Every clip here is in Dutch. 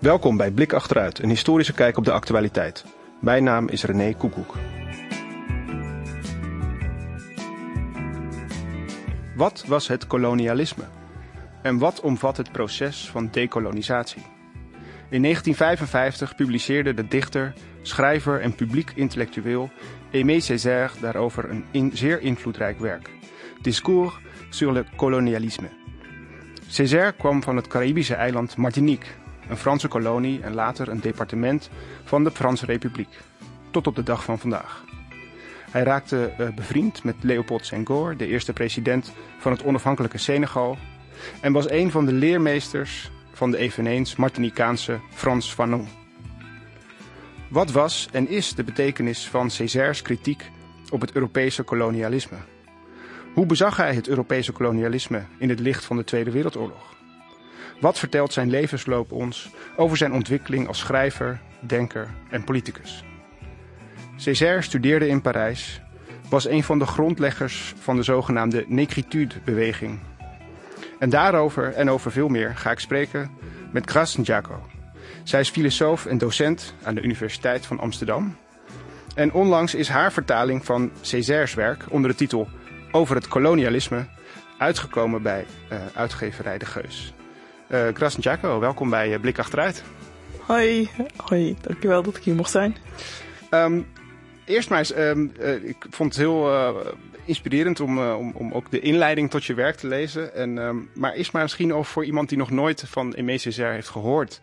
Welkom bij Blik Achteruit, een historische kijk op de actualiteit. Mijn naam is René Koekoek. Wat was het kolonialisme? En wat omvat het proces van dekolonisatie? In 1955 publiceerde de dichter, schrijver en publiek intellectueel Aimé Césaire daarover een zeer invloedrijk werk. Discours sur le colonialisme. Césaire kwam van het Caribische eiland Martinique, een Franse kolonie en later een departement van de Franse Republiek, tot op de dag van vandaag. Hij raakte uh, bevriend met Leopold Senghor, de eerste president van het onafhankelijke Senegal, en was een van de leermeesters van de eveneens Martinicaanse Frans Fanon. Wat was en is de betekenis van Césaire's kritiek op het Europese kolonialisme? Hoe bezag hij het Europese kolonialisme in het licht van de Tweede Wereldoorlog? Wat vertelt zijn levensloop ons over zijn ontwikkeling als schrijver, denker en politicus? Césaire studeerde in Parijs, was een van de grondleggers van de zogenaamde Negritude-beweging. En daarover en over veel meer ga ik spreken met Grace Jaco. Zij is filosoof en docent aan de Universiteit van Amsterdam. En onlangs is haar vertaling van Césaire's werk onder de titel Over het kolonialisme uitgekomen bij uh, uitgeverij De Geus. Uh, welkom bij uh, Blik Achteruit. Hoi, hoi, dankjewel dat ik hier mocht zijn. Um, eerst maar eens, um, uh, ik vond het heel uh, inspirerend om, uh, om, om ook de inleiding tot je werk te lezen. En, um, maar eerst maar misschien over voor iemand die nog nooit van Aimé Césaire heeft gehoord.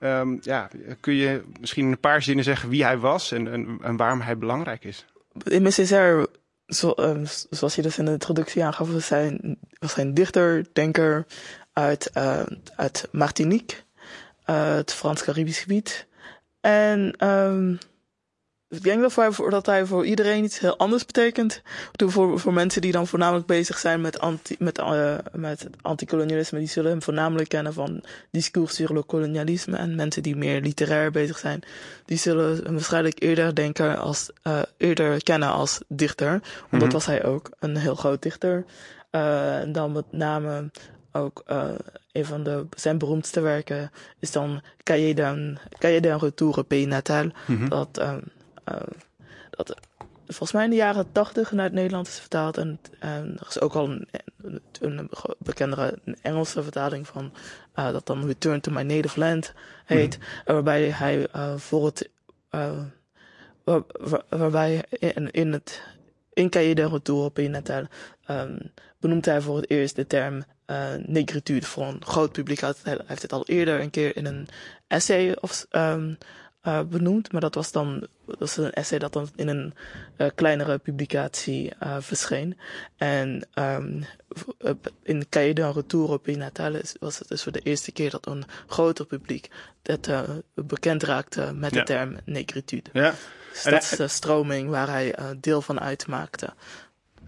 Um, ja, kun je misschien in een paar zinnen zeggen wie hij was en, en, en waarom hij belangrijk is? Aimé Césaire, zo, zoals je dus in de introductie aangaf, was hij, was hij een dichter, denker uit, uh, uit Martinique, het Frans-Caribisch gebied. En um, ik denk dat, dat hij voor iedereen iets heel anders betekent. Voor, voor mensen die dan voornamelijk bezig zijn met, anti, met, uh, met anticolonialisme, die zullen hem voornamelijk kennen van discours sur le colonialisme. En mensen die meer literair bezig zijn, die zullen hem waarschijnlijk eerder denken als, uh, eerder kennen als dichter. Want mm -hmm. dat was hij ook, een heel groot dichter. Uh, en dan met name ook uh, een van de, zijn beroemdste werken is dan Cahiers d'un, Cahiers d'un retour au pays natal. Mm -hmm. Dat, um, uh, dat volgens mij in de jaren tachtig naar het Nederlands is vertaald. En, en er is ook al een, een, bekendere Engelse vertaling van uh, dat dan Return to My Native Land heet. Mm -hmm. Waarbij hij voor het waar, waar, waarbij in, in het in Cahiers d'un retour pays natal um, benoemt hij voor het eerst de term uh, negritude voor een groot publiek. Hij heeft het al eerder een keer in een essay of, um, uh, benoemd, maar dat was dan dat was een essay dat dan in een uh, kleinere publicatie uh, verscheen. En um, in d'un retour au pays natal was het dus voor de eerste keer dat een groter publiek het bekend raakte met ja. de term negritude. Ja. Dus dat is de stroming waar hij deel van uitmaakte.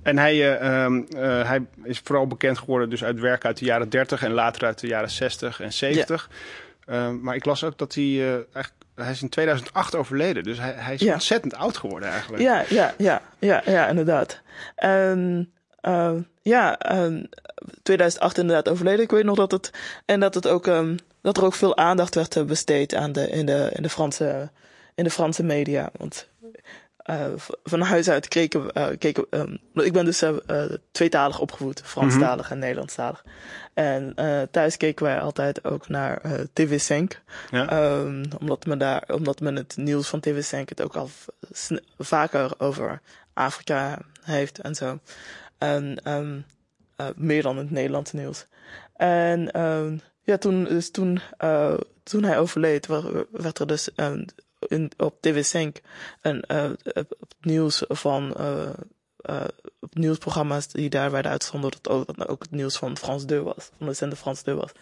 En hij, uh, uh, hij is vooral bekend geworden dus uit werk uit de jaren 30 en later uit de jaren 60 en 70. Ja. Uh, maar ik las ook dat hij uh, eigenlijk hij is in 2008 overleden, dus hij, hij is ja. ontzettend oud geworden eigenlijk. Ja, ja, ja, ja, ja inderdaad. En uh, ja, um, 2008 inderdaad overleden. Ik weet nog dat het en dat het ook um, dat er ook veel aandacht werd besteed aan de in de in de Franse in de Franse media, want uh, van huis uit keken, uh, keken um, ik ben dus uh, tweetalig opgevoed, Franstalig mm -hmm. en Nederlandstalig. En thuis keken wij altijd ook naar TV 5. Ja. Um, omdat, men daar, omdat men het nieuws van TV 5 het ook al vaker over Afrika heeft en zo. En um, meer dan het Nederlandse nieuws. En ja, toen, dus toen, toen hij overleed, werd er dus in, op TV5 en uh, op het nieuws van uh, uh, op nieuwsprogramma's die daar werden uitgezonden, dat ook, dat ook het nieuws van Frans 2 was, van de zender Frans 2 was,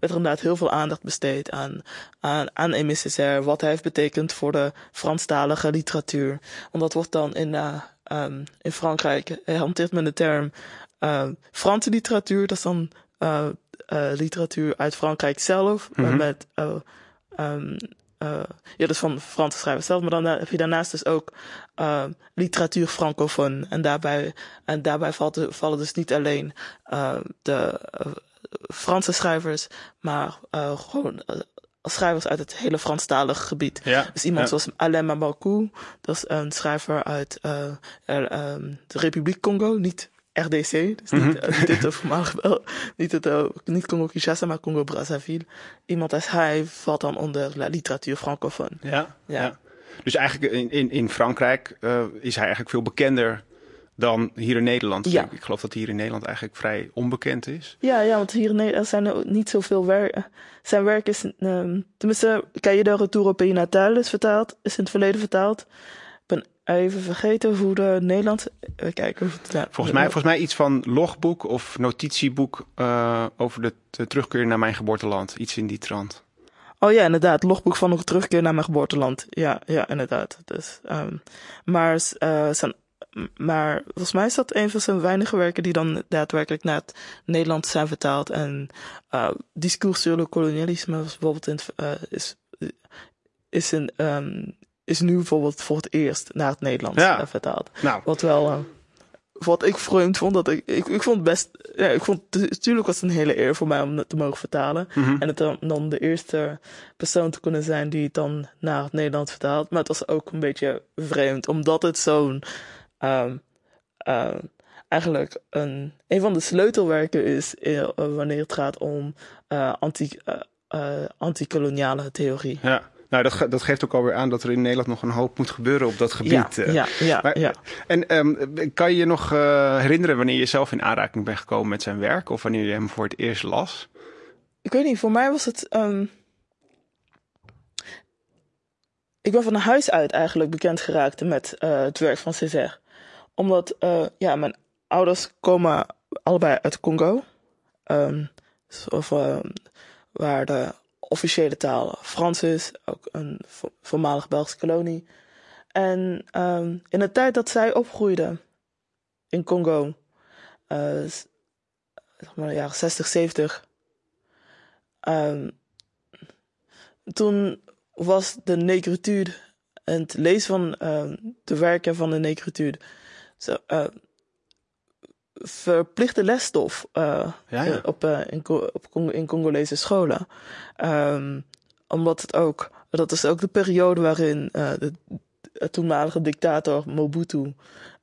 werd er inderdaad heel veel aandacht besteed aan, aan, aan wat hij heeft betekend voor de Franstalige literatuur. Want dat wordt dan in, uh, um, in Frankrijk, hanteert men de term uh, Franse literatuur, dat is dan literatuur uit Frankrijk zelf, mm -hmm. met um, uh, ja, dus van Franse schrijvers zelf, maar dan heb je daarnaast dus ook uh, literatuur francofoon. En daarbij, en daarbij valt, vallen dus niet alleen uh, de Franse schrijvers, maar gewoon schrijvers uit het hele Franstalige gebied. Ja, Dus iemand ja. zoals Alain Mabakou, dat is een schrijver uit eh, ehm, de Republiek Congo, niet RDC, dus Mhm. niet, niet het voormalig wel, niet, het, niet Congo-Kinshasa, maar Congo-Brazzaville. Iemand als hij valt dan onder la literatuur francophone. Ja, ja. Ja. Dus eigenlijk in, in, in Frankrijk eh, is hij eigenlijk veel bekender dan hier in Nederland. Ja. Ik, geloof dat hij hier in Nederland eigenlijk vrij onbekend is. Ja, ja, want hier in Nederland zijn er niet zoveel werk. Zijn werk is, ehm tenminste, Cahiers de Retour au Pays Natal is vertaald, is in het verleden vertaald. Even vergeten hoe de Nederlands, even kijken of het, ja, Volgens mij, volgens mij iets van logboek of notitieboek eh, over de, de terugkeer naar mijn geboorteland. Iets in die trant. Oh ja, inderdaad. Logboek van een terugkeer naar mijn geboorteland. Ja, ja, inderdaad. Dus, ehm, maar, eh, zijn, maar volgens mij is dat een van zijn weinige werken die dan daadwerkelijk naar het Nederlands zijn vertaald. En uh, Discours sur le colonialisme was bijvoorbeeld in, het, uh, is, is, in, um, is nu bijvoorbeeld voor het eerst naar het Nederlands Ja. uh, vertaald. Nou, Wat wel, uh, wat ik vreemd vond, dat ik, ik, ik vond het best, ja, ik vond, natuurlijk was het een hele eer voor mij om het te mogen vertalen. mhm. En het dan, dan de eerste persoon te kunnen zijn die het dan naar het Nederlands vertaalt. Maar het was ook een beetje vreemd, omdat het zo'n, um, uh, eigenlijk een, een van de sleutelwerken is uh, wanneer het gaat om uh, anti, anti-koloniale theorie. ja. Nou, dat, dat, geeft ook alweer aan dat er in Nederland nog een hoop moet gebeuren op dat gebied. Ja, ja, ja. Maar, ja. En um, kan je je nog uh, herinneren wanneer je zelf in aanraking bent gekomen met zijn werk? Of wanneer je hem voor het eerst las? Ik weet niet, voor mij was het... Um... Ik ben van huis uit eigenlijk bekend geraakt met uh, het werk van Césaire. Omdat, uh, ja, mijn ouders komen allebei uit Congo. Um, of, waar de officiële taal Frans is, ook een voormalig Belgische kolonie. En um, in de tijd dat zij opgroeiden in Congo, uh, zeg maar de jaren 60, 70, um, toen was de negritude en het lezen van uh, de werken van de negritude zo, uh, verplichte lesstof uh, ja, ja. op, uh, in, op, in Congolese scholen. Um, omdat het ook, dat is ook de periode waarin uh, de, toenmalige dictator Mobutu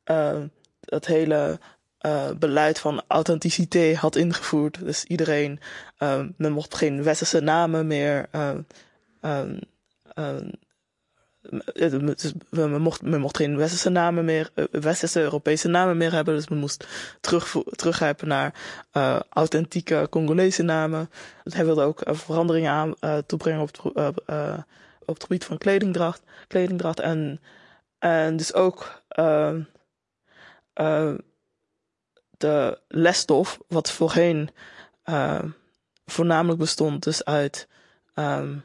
uh, het hele uh, beleid van authenticiteit had ingevoerd. Dus iedereen, men mocht geen westerse namen meer. Dus men, mocht, mocht geen westerse namen meer, uh, westerse Europese namen meer hebben. Dus men moest terug, teruggrijpen naar uh, authentieke Congolese namen. Hij wilde ook uh, veranderingen aan uh, toebrengen op het, op het gebied van kledingdracht. kledingdracht en, en dus ook uh, de lesstof, wat voorheen voornamelijk bestond dus uit um,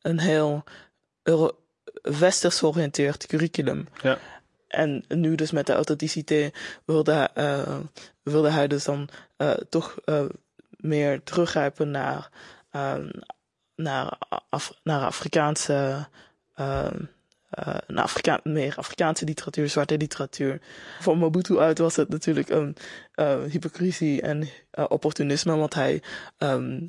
een heel Euro westers georiënteerd curriculum. Ja. En nu dus met de authenticiteit wilde, uh, wilde hij dus dan uh, toch uh, meer teruggrijpen naar, naar, Af naar Afrikaanse uh, naar Afrika meer Afrikaanse literatuur, zwarte literatuur. Voor Mobutu uit was het natuurlijk een hypocrisie en opportunisme, want hij, um,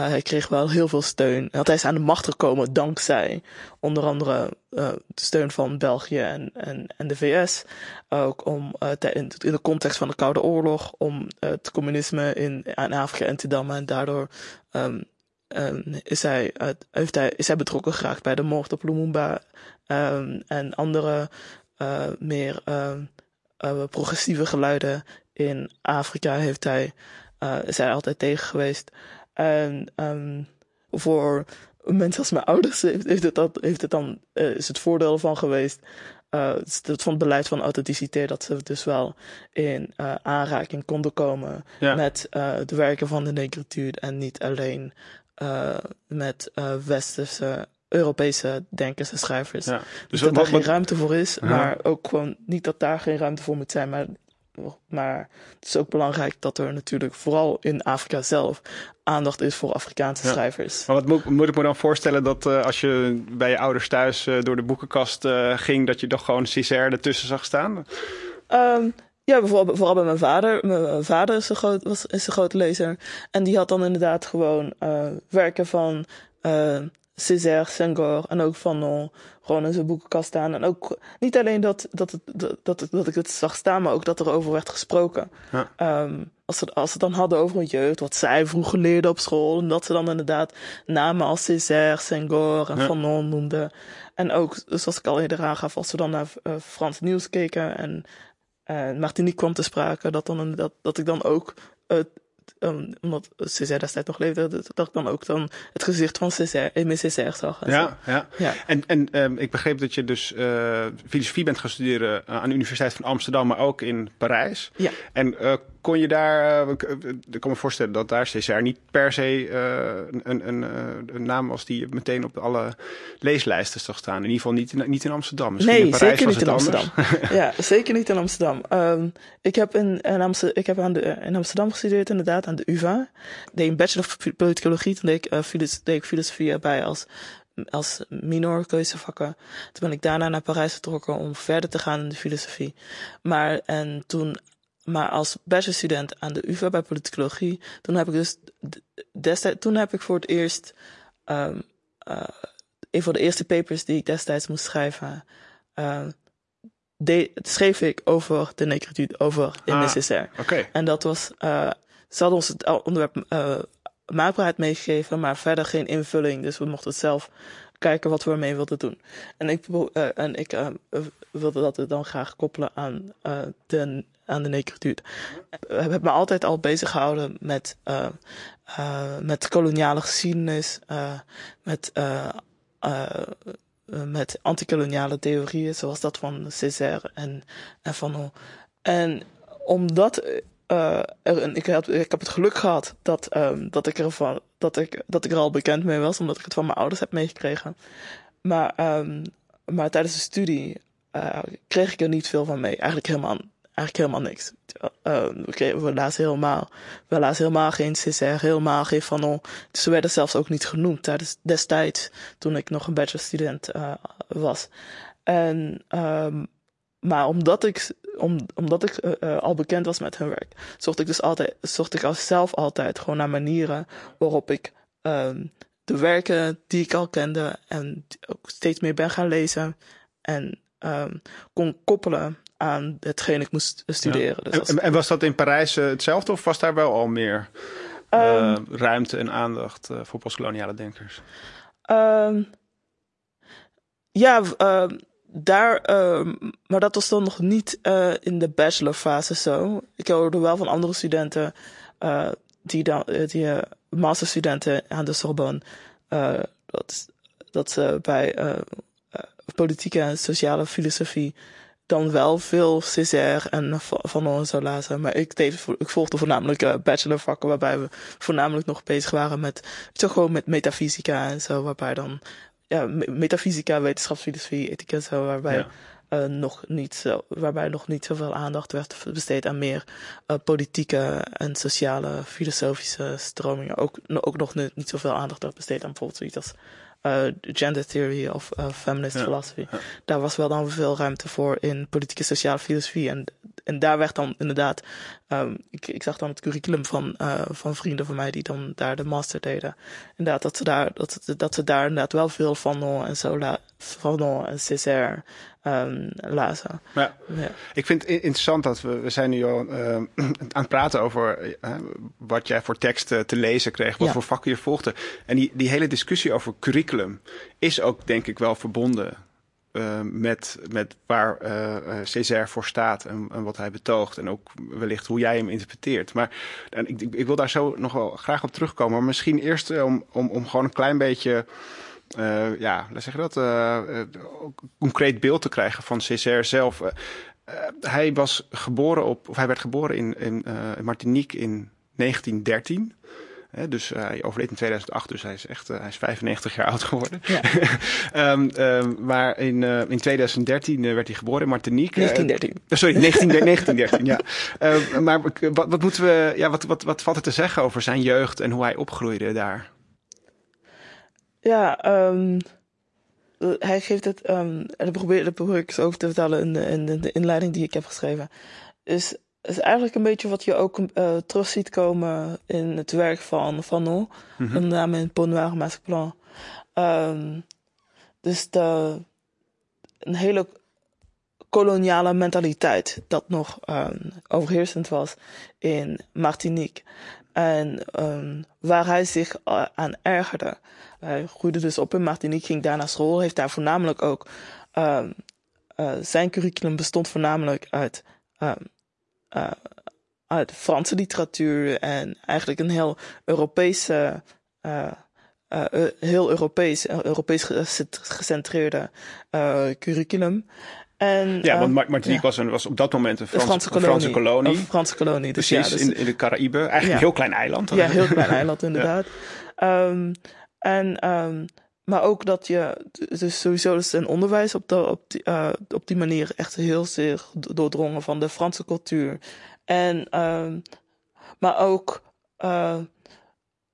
hij kreeg wel heel veel steun. Hij is aan de macht gekomen dankzij onder andere de steun van België en, en, en de VS. Ook om in, in de context van de Koude Oorlog, om het communisme in, Afrika in te dammen en daardoor um, Um, is, hij, heeft hij, is hij betrokken geraakt bij de moord op Lumumba um, en andere meer progressieve geluiden in Afrika heeft hij, is hij altijd tegen geweest. En voor mensen als mijn ouders heeft, heeft, het, dat, heeft het dan, is het voordeel van geweest. Uh, het van het beleid van authenticiteit, dat ze dus wel in uh, aanraking konden komen ja. met de werken van de negritude en niet alleen met westerse Europese denkers en schrijvers. Ja. Dus dat daar geen ruimte voor is, ja. maar ook gewoon niet dat daar geen ruimte voor moet zijn, maar, maar het is ook belangrijk dat er natuurlijk vooral in Afrika zelf aandacht is voor Afrikaanse ja. schrijvers. Maar wat moet, moet, ik me dan voorstellen dat uh, als je bij je ouders thuis uh, door de boekenkast uh, ging, dat je toch gewoon Césaire ertussen zag staan? Um, ja, bijvoorbeeld, vooral bij mijn vader. Mijn vader is een, groot, was, is een grote lezer. En die had dan inderdaad gewoon werken van Césaire, Senghor en ook Fanon gewoon in zijn boekenkast staan. En ook niet alleen dat, dat, het, dat, dat, ik het zag staan, maar ook dat er over werd gesproken. Ja. Um, als, ze, als ze het dan hadden over een jeugd, wat zij vroeger leerden op school. En dat ze dan inderdaad namen als Césaire, Senghor en ja. Fanon noemden. En ook, zoals ik al eerder aangaf, als we dan naar uh, Frans nieuws keken en uh, Martinique kwam te sprake, dat, dan, dat, dat ik dan ook uh, um, omdat Césaire destijds nog leefde, dat ik dan ook dan het gezicht van Césaire, Aimé Césaire zag. Ja, ja, ja. En, en um, ik begreep dat je dus uh, filosofie bent gaan studeren aan de Universiteit van Amsterdam, maar ook in Parijs. Ja. En uh, kon je daar, uh, ik kan me voorstellen dat daar Césaire niet per se uh, een, een, een, naam was die tegen op alle leeslijsten zag staan. In ieder geval niet in, niet in Amsterdam. Misschien nee, in Parijs zeker niet in Amsterdam. ja, zeker niet in Amsterdam. Um, ik heb, in, in, Amsterdam, ik heb aan de, in Amsterdam gestudeerd inderdaad, aan de UvA. Deed een bachelor of politicologie, toen deed ik, uh, filos, deed ik filosofie erbij als als minor keuzevakken. Toen ben ik daarna naar Parijs vertrokken om verder te gaan in de filosofie. Maar en toen maar als bachelorstudent aan de UvA bij politicologie, toen heb ik dus destijds, toen heb ik voor het eerst um, uh, een van de eerste papers die ik destijds moest schrijven, uh, de, schreef ik over de negritude, over de ah, Okay. En dat was, uh, ze hadden ons het onderwerp uh, maakbaarheid meegegeven, maar verder geen invulling. Dus we mochten het zelf kijken wat we ermee wilden doen. En ik, en ik uh, wilde dat dan graag koppelen aan de aan de negritude. We hebben me altijd al bezig gehouden met, uh, uh, met koloniale geschiedenis, uh, met, met antikoloniale theorieën, zoals dat van Césaire en, en Fanon. En omdat er, ik, ik heb het geluk gehad dat, um, dat, ik ervan, dat, ik, dat ik er al bekend mee was, omdat ik het van mijn ouders heb meegekregen. Maar, um, maar tijdens de studie kreeg ik er niet veel van mee. Eigenlijk helemaal eigenlijk helemaal niks. Uh, we, lazen helemaal, we helemaal geen Césaire, helemaal geen Fanon. Dus ze werden zelfs ook niet genoemd tijdens destijds, toen ik nog een bachelorstudent uh, was. En, um, maar omdat ik, om, omdat ik uh, al bekend was met hun werk, zocht ik dus altijd, zocht ik zelf altijd gewoon naar manieren waarop ik um, de werken die ik al kende en ook steeds meer ben gaan lezen en kon koppelen aan hetgeen ik moest studeren. Dus en, en, was dat in Parijs uh, hetzelfde of was daar wel al meer uh, um, ruimte en aandacht uh, voor postkoloniale denkers? Um, ja, daar, ehm, maar dat was dan nog niet in de bachelorfase zo. Ik hoorde wel van andere studenten die dan, die masterstudenten aan de Sorbonne, dat, dat ze bij politieke en sociale filosofie dan wel veel Césaire en Van en zo lazen. Maar ik, deed, ik volgde voornamelijk uh, bachelorvakken waarbij we voornamelijk nog bezig waren met, toch gewoon met metafysica en zo. Waarbij dan, ja, metafysica, wetenschapsfilosofie, ethiek en zo, waarbij ja. Uh, nog niet zo, waarbij nog niet zoveel aandacht werd besteed aan meer uh, politieke en sociale filosofische stromingen. Ook, ook nog niet, niet zoveel aandacht werd besteed aan bijvoorbeeld zoiets als gender theory of uh, feminist philosophy. Daar was wel dan veel ruimte voor in politieke sociale filosofie. En, en daar werd dan inderdaad, um, ik, ik zag dan het curriculum van, uh, van vrienden van mij die dan daar de master deden. Inderdaad, dat ze daar, dat, dat ze daar inderdaad wel veel van en zo Fanon en Césaire um, lazen. Ja. ja. Ik vind het interessant dat we, we zijn nu al uh, aan het praten over uh, wat jij voor teksten te lezen kreeg, wat ja. voor vakken je volgde. En die, die hele discussie over curriculum is ook denk ik wel verbonden uh, met, met waar uh, Césaire voor staat en, en, wat hij betoogt. En ook wellicht hoe jij hem interpreteert. Maar en ik, ik wil daar zo nog wel graag op terugkomen. Maar misschien eerst om, om, om gewoon een klein beetje uh, ja, laat zeggen dat, uh, concreet beeld te krijgen van Césaire zelf. Hij was geboren op, of hij werd geboren in, in Martinique in 1913. He, dus hij overleed in 2008, dus hij is echt hij is 95 jaar oud geworden. Ja. um, um, maar in, uh, in 2013 uh, werd hij geboren in Martinique. 1913. Uh, sorry, 19, 1913, ja. maar wat, wat moeten we, ja, wat, wat, wat valt er te zeggen over zijn jeugd en hoe hij opgroeide daar? Ja, um, hij geeft het, um, dat, probeer, dat probeer ik zo over te vertellen in de, in de, inleiding die ik heb geschreven. Is, is eigenlijk een beetje wat je ook uh, terug ziet komen in het werk van Fanon. Mm Met name in Pont Noir. Um, dus de, een hele koloniale mentaliteit dat nog um, overheersend was in Martinique. En um, waar hij zich uh, aan ergerde. Hij groeide dus op in Martinique, ging daar naar school, heeft daar voornamelijk ook. Uh, zijn curriculum bestond voornamelijk uit, uh, uit Franse literatuur en eigenlijk een heel Europese. heel Europees, Europees gecentreerde curriculum. En, ja, want ehm, Martinique was, een, was op dat moment een Franse, Franse kolonie. Franse kolonie. Franse kolonie dus Precies, ja, dus, in, in de Caraïbe. Eigenlijk een heel klein eiland. Ja, heel klein eiland inderdaad. Um, en, um, maar ook dat je, dus sowieso is een onderwijs op, op, die, uh, op die manier echt heel zeer doordrongen van de Franse cultuur. En, maar ook uh,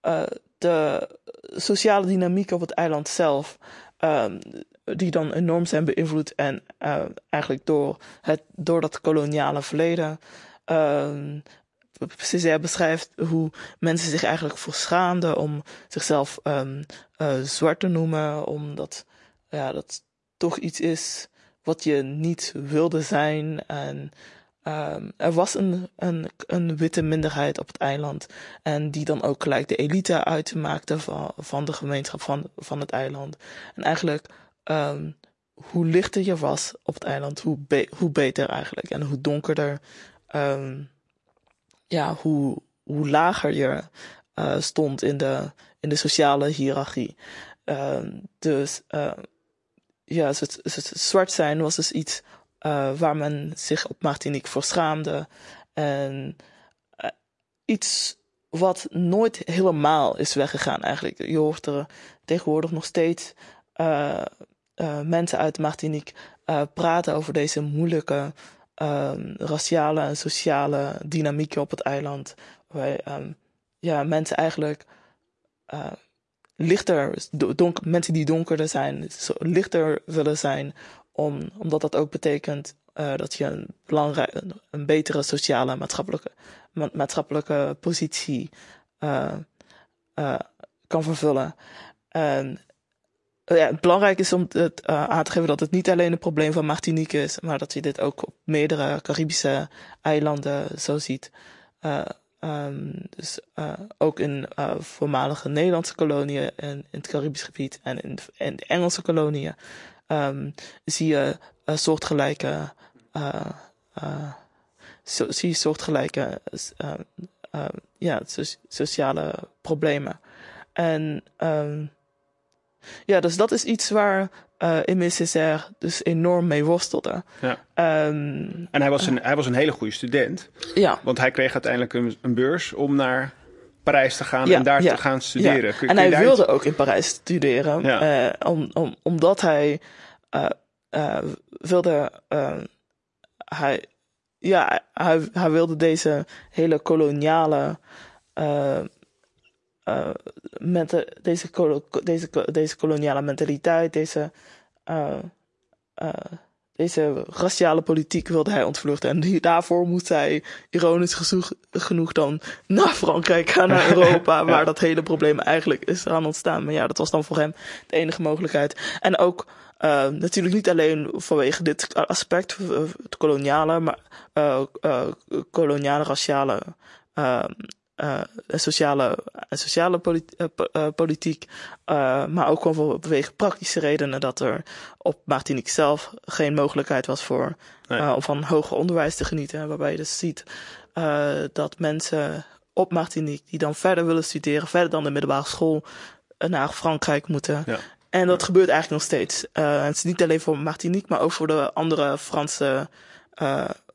uh, de sociale dynamiek op het eiland zelf die dan enorm zijn beïnvloed en eigenlijk door, het, door dat koloniale verleden. Uh, Césaire beschrijft hoe mensen zich eigenlijk verschaamden om zichzelf um, uh, zwart te noemen, omdat ja, dat toch iets is wat je niet wilde zijn. En um, er was een, een, een witte minderheid op het eiland. En die dan ook gelijk de elite uitmaakte van, van de gemeenschap van, van het eiland. En eigenlijk um, hoe lichter je was op het eiland, hoe, hoe beter eigenlijk. En hoe donkerder, ja, hoe, hoe lager je uh, stond in de, in de sociale hiërarchie. Um, dus uh, ja, het, het, zwart zijn was dus iets uh, waar men zich op Martinique voor schaamde. En iets wat nooit helemaal is weggegaan eigenlijk. Je hoort er tegenwoordig nog steeds mensen uit Martinique praten over deze moeilijke uh, raciale en sociale dynamieken op het eiland. Waar um, ja, mensen eigenlijk uh, lichter, mensen die donkerder zijn, lichter willen zijn, om, omdat dat ook betekent uh, dat je een, belangrijk, een betere sociale en maatschappelijke, ma maatschappelijke positie uh, kan vervullen. En ja, belangrijk is om het uh, aan te geven dat het niet alleen een probleem van Martinique is, maar dat je dit ook op meerdere Caribische eilanden zo ziet. Um, dus ook in voormalige Nederlandse koloniën en in het Caribisch gebied en in, de Engelse koloniën um, zie je soortgelijke, so, zie je soortgelijke ja, so sociale problemen. En um, ja, dus dat is iets waar uh, Césaire dus enorm mee worstelde. Ja. Um, en hij was, een, hij was een hele goede student. Ja. Want hij kreeg uiteindelijk een, een beurs om naar Parijs te gaan en daar te gaan studeren. Ja. en hij wilde ook in Parijs studeren. Uh, om, om, omdat hij uh, wilde... hij, ja, hij, hij wilde deze hele koloniale uh, met deze, deze, deze koloniale mentaliteit, deze, uh, uh, deze raciale politiek wilde hij ontvluchten. En die, daarvoor moest hij, ironisch genoeg, dan naar Frankrijk gaan, naar Europa, waar dat hele probleem eigenlijk is aan ontstaan. Maar ja, dat was dan voor hem de enige mogelijkheid. En ook uh, natuurlijk niet alleen vanwege dit aspect, het koloniale, maar uh, uh, koloniale, raciale uh, sociale, sociale politi uh, politiek, maar ook gewoon vanwege praktische redenen dat er op Martinique zelf geen mogelijkheid was voor nee. om van hoger onderwijs te genieten. Waarbij je dus ziet dat mensen op Martinique die dan verder willen studeren, verder dan de middelbare school, naar Frankrijk moeten. Ja. En dat ja. gebeurt eigenlijk nog steeds. het is niet alleen voor Martinique, maar ook voor de andere Franse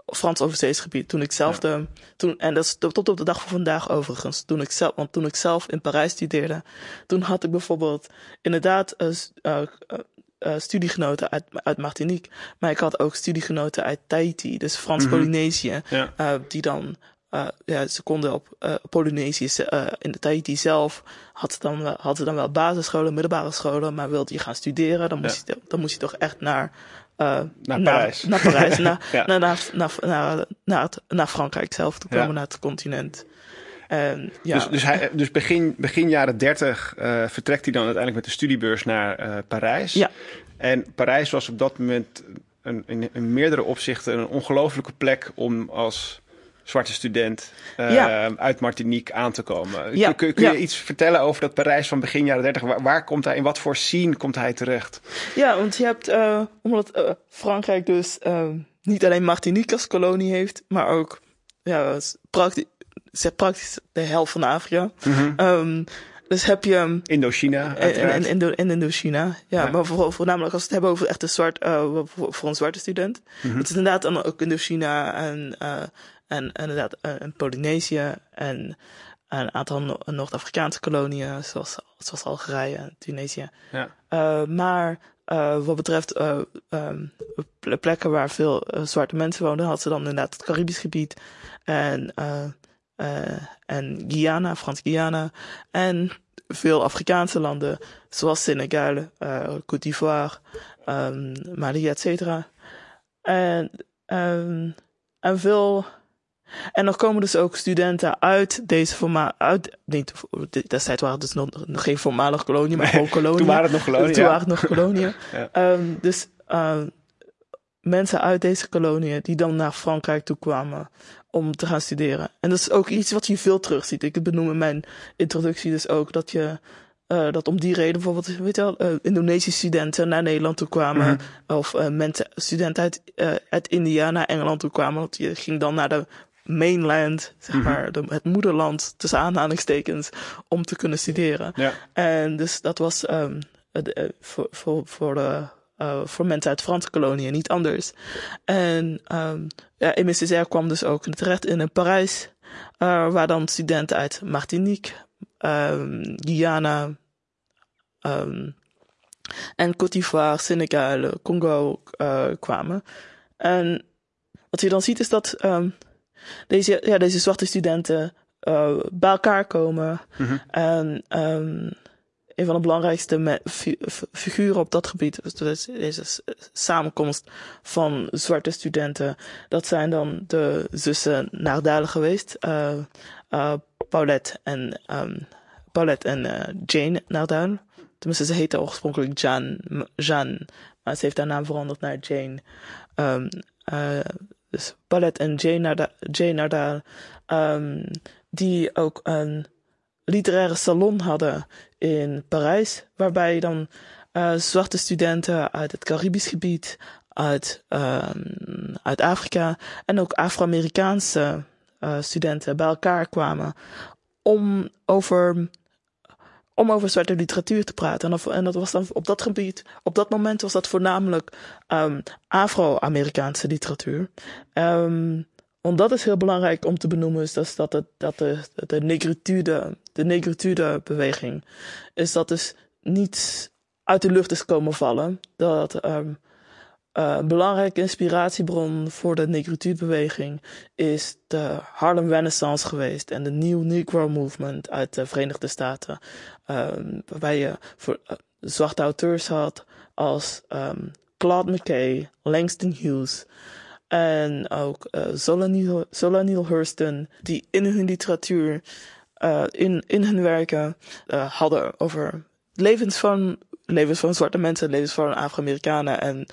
Frans overzees gebied. Toen ik zelf ja. de, toen, en dat is tot op de dag van vandaag overigens. Toen ik zelf, want toen ik zelf in Parijs studeerde, toen had ik bijvoorbeeld inderdaad uh, studiegenoten uit, uit Martinique. Maar ik had ook studiegenoten uit Tahiti, dus Frans-Polynesië, mm -hmm. ja. die dan uh, ja, ze konden op Polynesië, in de Tahiti zelf, hadden dan, wel, hadden dan wel basisscholen, middelbare scholen, maar wilde je gaan studeren, dan moest, ja. je, dan moest je toch echt naar, naar Parijs. Naar, naar Parijs, naar, ja. naar, naar, naar, naar, naar, het, naar Frankrijk zelf te komen, naar het continent. En, ja. Dus, dus, hij, dus begin, begin jaren 30 vertrekt hij dan uiteindelijk met de studiebeurs naar Parijs. Ja. En Parijs was op dat moment een, in, in meerdere opzichten een ongelofelijke plek om als zwarte student uh, ja. uit Martinique aan te komen. Ja. Kun, kun je iets vertellen over dat Parijs van begin jaren 30? Waar, waar, komt hij, in wat voor scene komt hij terecht? Ja, want je hebt, uh, omdat uh, Frankrijk dus niet alleen Martinique als kolonie heeft, maar ook ja, praktisch, praktisch de helft van Afrika. Mm -hmm. um, dus heb je... Indochina, en, en, Indo, en Indochina, ja. ja. Maar voor, voornamelijk als we het hebben over echt een zwart, uh, voor, voor, een zwarte student. Mm -hmm. Het is inderdaad dan ook Indochina en, uh, en, inderdaad en Polynesië en een aantal Noord-Afrikaanse koloniën, zoals, zoals Algerije en Tunesië. Ja. Uh, maar wat betreft um, plekken waar veel zwarte mensen woonden, had ze dan inderdaad het Caribisch gebied en uh, en Guyana, Frans-Guyana. En veel Afrikaanse landen, zoals Senegal, uh, Côte d'Ivoire, um, Mali, et cetera. En, um, en veel. En er komen dus ook studenten uit deze forma uit, niet, destijds waren het dus nog, geen voormalige kolonie, maar gewoon koloniën. toen waren het nog koloniën. Toen ja. waren het nog koloniën. ja. um, dus uh, mensen uit deze koloniën die dan naar Frankrijk toe kwamen om te gaan studeren. En dat is ook iets wat je veel terugziet. Ik benoem in mijn introductie dus ook dat je uh, dat om die reden bijvoorbeeld, weet je wel, uh, Indonesische studenten naar Nederland toe kwamen. Mm -hmm. Of uh, mensen, studenten uit, uit India naar Engeland toe kwamen. Want je ging dan naar de mainland, zeg maar, mm -hmm. de, het moederland, tussen aanhalingstekens, om te kunnen studeren. Ja. En dus dat was um, voor, voor, voor de uh, voor mensen uit Franse koloniën, niet anders. En um, ja, MSCR kwam dus ook terecht in Parijs, uh, waar dan studenten uit Martinique, um, Guyana um, en Côte d'Ivoire, Senegal, Congo uh, kwamen. En wat je dan ziet is dat deze, ja, deze zwarte studenten bij elkaar komen mm -hmm. en een van de belangrijkste figuren op dat gebied, dus deze samenkomst van zwarte studenten, dat zijn dan de zussen Nardale geweest, uh, uh, Paulette en, um, Paulette en uh, Jane Nardale. Tenminste, ze heette oorspronkelijk Jeanne, Jeanne, maar ze heeft haar naam veranderd naar Jane. Um, dus Paulette en Jane Nardale um, die ook een literaire salon hadden in Parijs, waarbij dan uh, zwarte studenten uit het Caribisch gebied, uit, uh, uit Afrika en ook Afro-Amerikaanse uh, studenten bij elkaar kwamen om over, om over zwarte literatuur te praten. En, of, en dat was dan op dat gebied, op dat moment was dat voornamelijk um, Afro-Amerikaanse literatuur. Um, dat is heel belangrijk om te benoemen, is dat, dat, de, dat de, de negritude, de negritude beweging, is dat dus niet uit de lucht is komen vallen. Dat um, een belangrijke inspiratiebron voor de negritude beweging is de Harlem Renaissance geweest en de New Negro Movement uit de Verenigde Staten. Um, waarbij je voor, uh, zwarte auteurs had als um, Claude McKay, Langston Hughes, en ook uh, Zola, Hurston, die in hun literatuur, in, in hun werken, hadden over levens van, levens van zwarte mensen, levens van Afro-Amerikanen en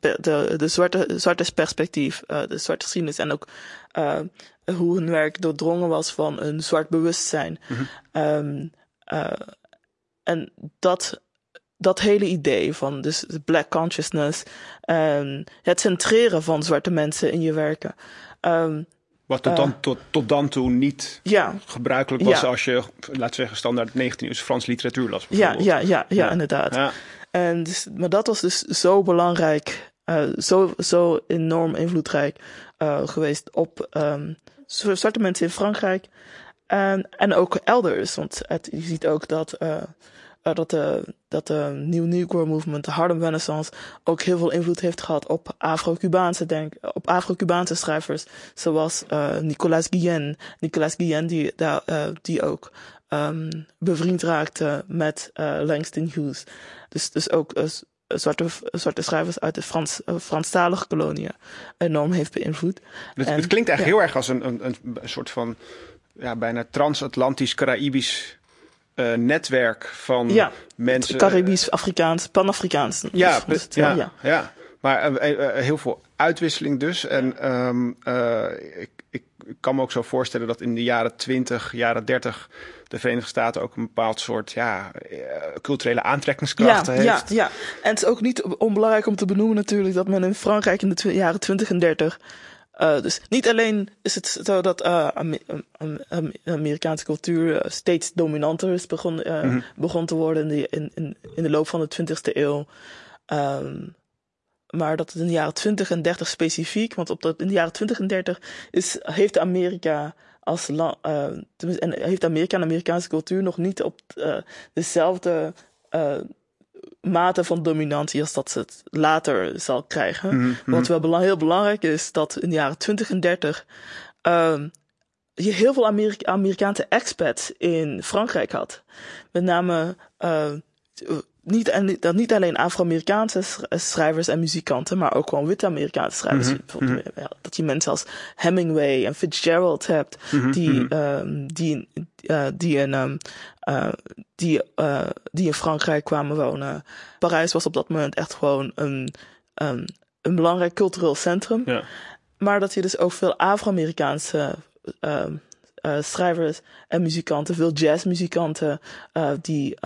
de, de, de zwarte, zwarte perspectief, de zwarte geschiedenis en ook hoe hun werk doordrongen was van een zwart bewustzijn. Mm -hmm. um, en dat dat hele idee van dus black consciousness, um, het centreren van zwarte mensen in je werken. Um, Wat tot dan, tot, tot dan toe niet ja, gebruikelijk was ja. als je, laten zeggen, standaard 19e eeuwse Frans literatuur las. Ja, ja, ja, ja, ja, inderdaad. En dus, maar dat was dus zo belangrijk, uh, zo, zo enorm invloedrijk uh, geweest op um, zwarte mensen in Frankrijk. En, en ook elders, want het, je ziet ook dat uh, dat de, dat de New Negro Movement, de Harlem Renaissance, ook heel veel invloed heeft gehad op Afro-Cubaanse denk, op Afro-Cubaanse schrijvers, zoals Nicolas Guillen. Nicolas Guillen die, daar, die ook um, bevriend raakte met Langston Hughes. Dus, dus ook zwarte, zwarte schrijvers uit de Frans, Franstalige koloniën enorm heeft beïnvloed. Het, en, het klinkt echt ja. heel erg als een, een, een soort van ja, bijna transatlantisch, Caraïbisch uh, netwerk van ja, mensen. Caribisch, Afrikaans, Pan-Afrikaans. Ja, dus, ja, ja, ja, Maar uh, uh, heel veel uitwisseling dus. En um, ik, ik kan me ook zo voorstellen dat in de jaren 20, jaren 30 de Verenigde Staten ook een bepaald soort ja, culturele aantrekkingskrachten ja, heeft. Ja, ja, en het is ook niet onbelangrijk om te benoemen natuurlijk dat men in Frankrijk in de jaren 20 en 30 uh, dus niet alleen is het zo dat uh, Amerikaanse cultuur steeds dominanter is begon, mm -hmm. begon te worden in de, in, in, in de loop van de 20e eeuw. Um, maar dat het in de jaren 20 en 30 specifiek, want op dat, in de jaren 20 en 30 is, heeft Amerika als land, uh, en heeft Amerika en Amerikaanse cultuur nog niet op uh, dezelfde uh, mate van dominantie als dat ze het later zal krijgen. Mm -hmm. Wat wel belang, heel belangrijk is, dat in de jaren 20 en 30 uh, je heel veel Amerika Amerikaanse expats in Frankrijk had. Met name niet, en, dat niet alleen Afro-Amerikaanse schrijvers en muzikanten, maar ook gewoon witte Amerikaanse schrijvers. Mm -hmm. Dat je mensen als Hemingway en Fitzgerald hebt, mm -hmm. die, um, die, uh, die, in, um, uh, die, uh, die in Frankrijk kwamen wonen. Parijs was op dat moment echt gewoon een, um, een belangrijk cultureel centrum. Ja. Maar dat je dus ook veel Afro-Amerikaanse schrijvers en muzikanten, veel jazzmuzikanten, die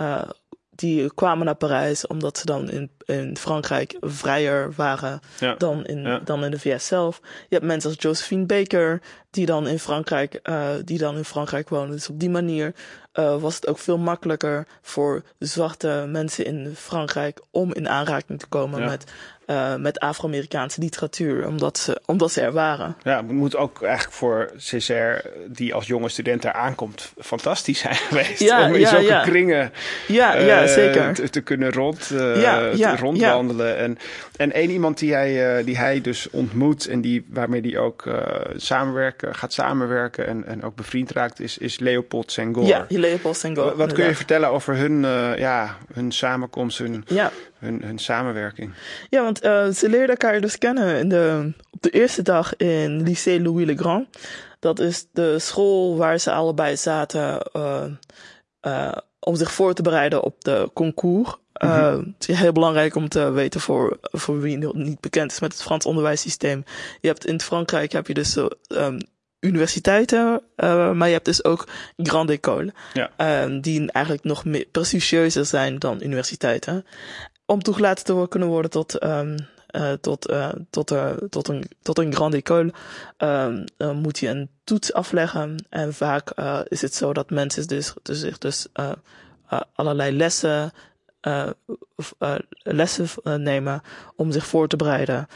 die kwamen naar Parijs omdat ze dan in, in Frankrijk vrijer waren ja. dan, in, ja. dan in de VS zelf. Je hebt mensen als Josephine Baker, die dan in Frankrijk, uh, die dan in Frankrijk wonen. Dus op die manier uh, was het ook veel makkelijker voor zwarte mensen in Frankrijk om in aanraking te komen Ja. met, uh, met Afro-Amerikaanse literatuur, omdat ze, omdat ze er waren. Ja, het moet ook eigenlijk voor Césaire, die als jonge student daar aankomt, fantastisch zijn geweest. Ja, om in ja, zulke ja. kringen Ja, ja, eh, zeker. Te, te kunnen rond, eh, Ja, te ja, rondwandelen. En, en één iemand die hij, eh, die hij dus ontmoet en die, waarmee hij ook eh, samenwerken, gaat samenwerken en, en ook bevriend raakt, is, is Leopold Senghor. Ja, Leopold Senghor. Wat kun je vertellen over hun, eh, ja, hun samenkomst, hun, Ja. Hun, hun samenwerking? Ja, want uh, ze leerden elkaar dus kennen in de, op de eerste dag in Lycée Louis le Grand. Dat is de school waar ze allebei zaten uh, uh, om zich voor te bereiden op de concours. Mhm. Het is heel belangrijk om te weten voor, voor wie nog niet bekend is met het Frans onderwijssysteem. Je hebt in Frankrijk heb je dus um, universiteiten, uh, maar je hebt dus ook grande école. Ja. Um, die eigenlijk nog meer prestigieuzer zijn dan universiteiten. Om toegelaten te kunnen worden tot, um, uh, tot, uh, tot, uh, tot, een, tot een grande école, dan moet je een toets afleggen. En vaak is het zo dat mensen dus, dus, zich dus allerlei lessen, lessen nemen om zich voor te bereiden.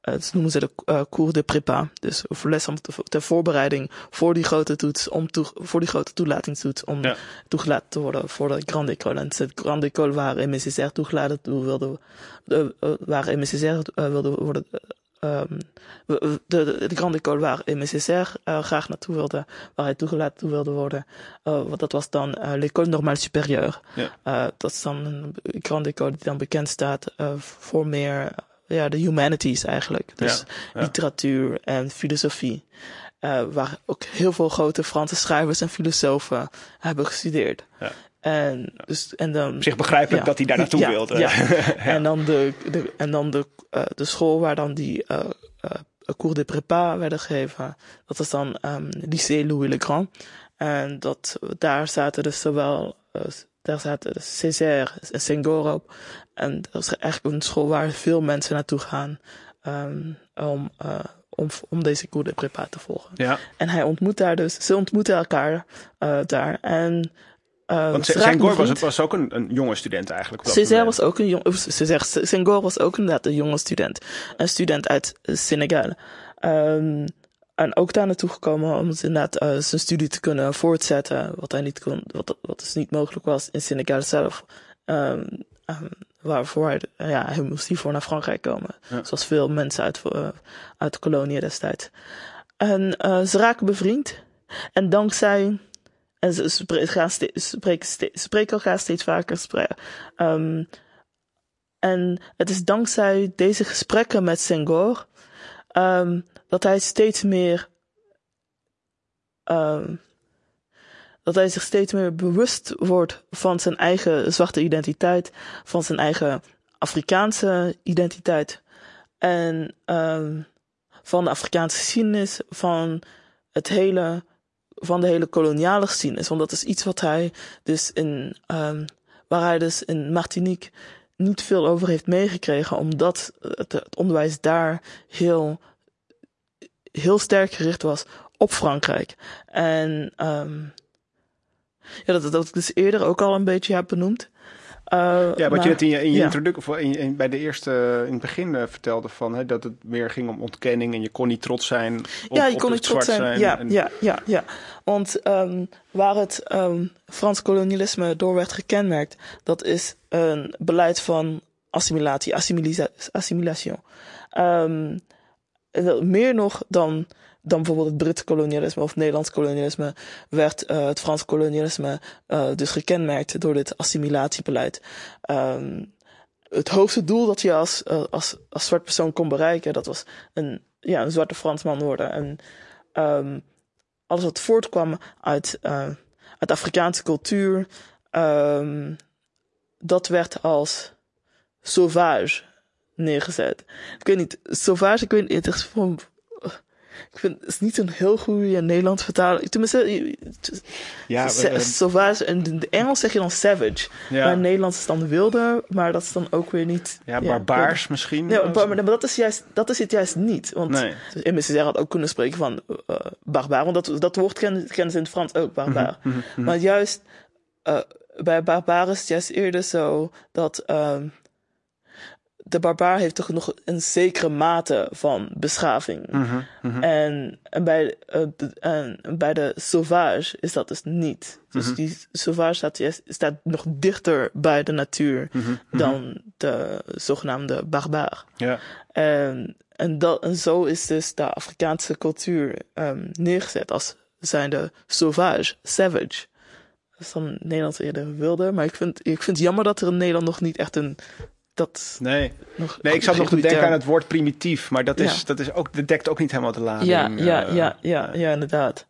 Dat noemen ze de uh, cours de prépa. Dus of lessen om te, ter voorbereiding voor die grote toets, om toe, voor die grote toelatingstoets, om Ja. toegelaten te worden voor de Grande École. En het is de Grande École waar MSSR toegelaten toe wilde, uh, waar MSSR wilde worden, um, de, de, de Grande École waar MSSR uh, graag naartoe wilde, waar hij toegelaten toe wilde worden. Uh, want dat was dan uh, l'École Normale Supérieure. Ja. Dat is dan een Grande École die dan bekend staat voor meer ja, de humanities eigenlijk. Dus Ja, literatuur en filosofie. Uh, waar ook heel veel grote Franse schrijvers en filosofen hebben gestudeerd. Ja. En, dus, en dan, Op zich begrijpelijk dat hij daar naartoe wilde. ja. En dan de, de, en dan de, uh, de school waar dan die uh, cours de prépa werden gegeven. Dat was dan um, Lycée Louis le Grand. En dat, daar zaten dus zowel, daar zaten Césaire en Senghor op. En dat is eigenlijk een school waar veel mensen naartoe gaan um, om, uh, om, om deze cours de prépa te volgen. Ja. En hij ontmoet daar dus, ze ontmoeten elkaar uh, daar. En uh, Want Senghor was, was ook een, een jonge student eigenlijk. Césaire was ook een jong, Senghor was ook inderdaad een jonge student. Een student uit Senegal. Um, en ook daar naartoe gekomen om inderdaad uh, zijn studie te kunnen voortzetten. Wat hij niet kon, wat, wat dus niet mogelijk was in Senegal zelf. Um, um, waarvoor hij, ja, hij moest hiervoor naar Frankrijk komen. Ja. Zoals veel mensen uit, uh, uit de kolonie destijds. En uh, ze raken bevriend. En dankzij, en ze spreken, spreken, spreken elkaar steeds vaker. Spreken, um, en het is dankzij deze gesprekken met Senghor um, dat hij steeds meer um, dat hij zich steeds meer bewust wordt van zijn eigen zwarte identiteit, van zijn eigen Afrikaanse identiteit en um, van de Afrikaanse geschiedenis, van het hele, van de hele koloniale geschiedenis. Want dat is iets wat hij dus in, um, waar hij dus in Martinique niet veel over heeft meegekregen, omdat het, het onderwijs daar heel, heel sterk gericht was op Frankrijk. En um, ja, dat, dat ik dus eerder ook al een beetje heb benoemd. Uh, ja, wat je net in je, in je ja. introductie, of in, in, bij de eerste, in het begin uh, vertelde van hè, dat het meer ging om ontkenning en je kon niet trots zijn op, ja, je kon niet trots zijn. zijn. Ja, en... ja, ja, ja. Want um, waar het um, Frans kolonialisme door werd gekenmerkt, dat is een beleid van assimilatie, assimilatie. Um, meer nog dan dan bijvoorbeeld het Britse kolonialisme of Nederlands kolonialisme, werd uh, het Frans kolonialisme uh, dus gekenmerkt door dit assimilatiebeleid. Um, het hoogste doel dat je als, uh, als, als zwart persoon kon bereiken, dat was een, ja, een zwarte Fransman worden. En um, alles wat voortkwam uit, uit Afrikaanse cultuur, um, dat werd als sauvage neergezet. Ik weet niet, sauvage, ik weet niet, het ik vind het is niet een heel goede Nederlands vertaling. Tenminste, ja, sauvage. En in de Engels zeg je dan savage. Ja. Maar in Nederlands is dan wilde, maar dat is dan ook weer niet. Ja, barbaars ja, misschien. Ja, maar, maar, dat, is juist, dat is het juist niet. Want nee. dus, had ook kunnen spreken van uh, barbaar. Want dat, dat woord kennen, kennen ze in het Frans ook, barbaar. Mm -hmm, Maar juist uh, bij barbaar is het juist eerder zo dat. Um, de barbaar heeft toch nog een zekere mate van beschaving. Mm -hmm, mm -hmm. En, en, bij, uh, en bij de sauvage is dat dus niet. Dus mm -hmm. die sauvage staat, staat nog dichter bij de natuur dan de zogenaamde barbaar. Ja. En, en, dat, en zo is dus de Afrikaanse cultuur um, neergezet als zijnde sauvage, savage. Dat is dan Nederlands eerder wilde. Maar ik vind, ik vind het jammer dat er in Nederland nog niet echt een dat nee. Nog, nee, ik zat nog te denken aan het woord primitief, maar dat, is, ja. dat, is ook, dat dekt ook niet helemaal de lading. Ja, ja, uh, ja, ja, ja, inderdaad.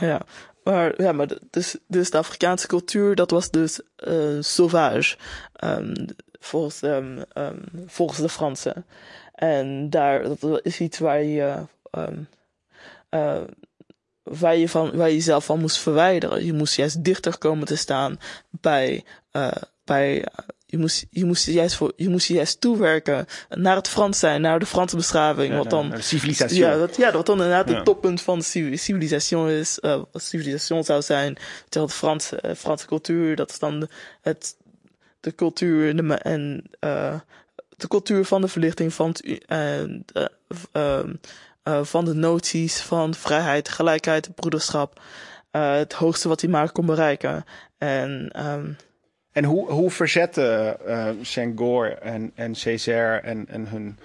Ja, maar, ja, maar dus, dus de Afrikaanse cultuur, dat was dus uh, sauvage, um, volgens, um, um, volgens de Fransen. En daar, dat is iets waar je, uh, waar je, van, waar je jezelf van moest verwijderen. Je moest juist dichter komen te staan bij, uh, bij je moest, je moest juist voor, je moest juist toewerken naar het Frans zijn, naar de Franse beschaving. Ja, wat dan, de civilisatie. Ja, wat, ja, wat dan inderdaad ja. het toppunt van de civilisation is, uh, wat civilisation zou zijn. Terwijl de Franse, uh, Franse cultuur, dat is dan de, het, de cultuur en de, en, uh, de cultuur van de verlichting, van, en, van de noties van vrijheid, gelijkheid, broederschap. het hoogste wat hij maar kon bereiken. En, um, en hoe, hoe verzetten uh, Senghor en, en Césaire en, en hun